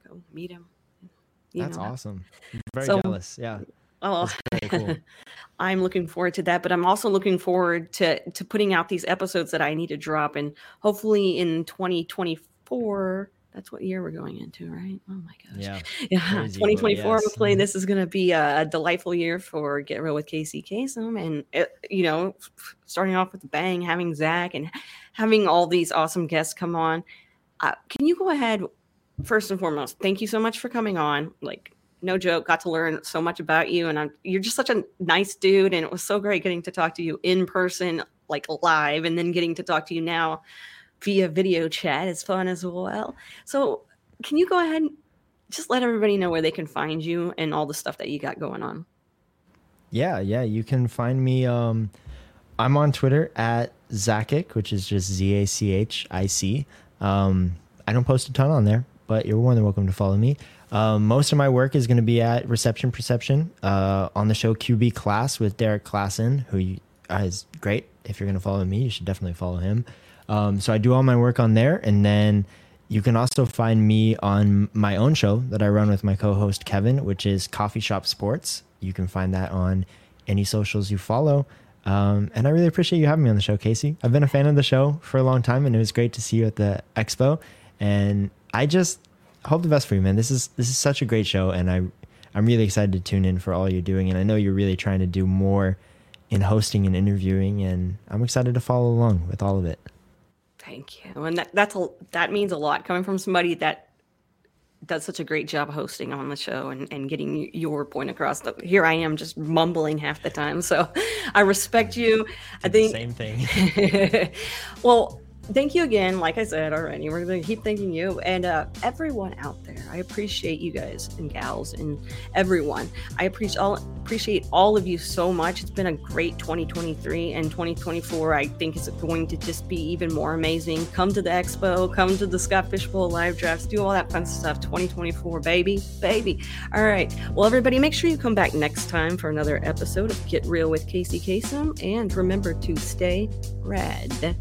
go meet him. That's know. awesome. I'm very So- jealous. Yeah. Oh, cool. I'm looking forward to that, but I'm also looking forward to to putting out these episodes that I need to drop, and hopefully in 2024. That's what year we're going into, right? Oh my gosh. Yeah. Yeah, Crazy, 2024. yes. Hopefully, Mhm. this is going to be a, delightful year for Get Real with Kacey Kasem, and it, you know, starting off with a bang, having Zach and having all these awesome guests come on. Uh, can you go ahead, first and foremost? Thank you so much for coming on. Like, no joke, got to learn so much about you, and I'm, you're just such a nice dude, and it was so great getting to talk to you in person, like live, and then getting to talk to you now via video chat is fun as well. So, can you go ahead and just let everybody know where they can find you and all the stuff that you got going on? Yeah, yeah. You can find me. Um, I'm on Twitter at Zachic, which is just Z A C H I C. Um, I don't post a ton on there, but you're more than welcome to follow me. Um, most of my work is going to be at Reception Perception uh, on the show QB Class with Derrik Klassen, who uh, is great. If you're going to follow me, you should definitely follow him. Um, so I do all my work on there, and then you can also find me on my own show that I run with my co-host Kevin, which is Coffee Shop Sports. You can find that on any socials you follow. Um, and I really appreciate you having me on the show, Kacey. I've been a fan of the show for a long time, and it was great to see you at the expo. And I just hope the best for you, man. This is this is such a great show, and I I'm really excited to tune in for all you're doing, and I know you're really trying to do more in hosting and interviewing, and I'm excited to follow along with all of it. Thank you, and that that's a that means a lot coming from somebody that does such a great job hosting on the show and, and getting your point across. Here I am just mumbling half the time. So I respect you. I think same thing. well, thank you again. Like I said already, we're going to keep thanking you and uh, everyone out there. I appreciate you guys and gals and everyone. I appreciate all appreciate all of you so much. It's been a great 2023 and 2024. I think is going to just be even more amazing. Come to the expo, come to the Scott Fish Bowl live drafts, do all that fun stuff. 2024, baby, baby. All right. Well, everybody, make sure you come back next time for another episode of Get Real with Kacey Kasem, and remember to stay red.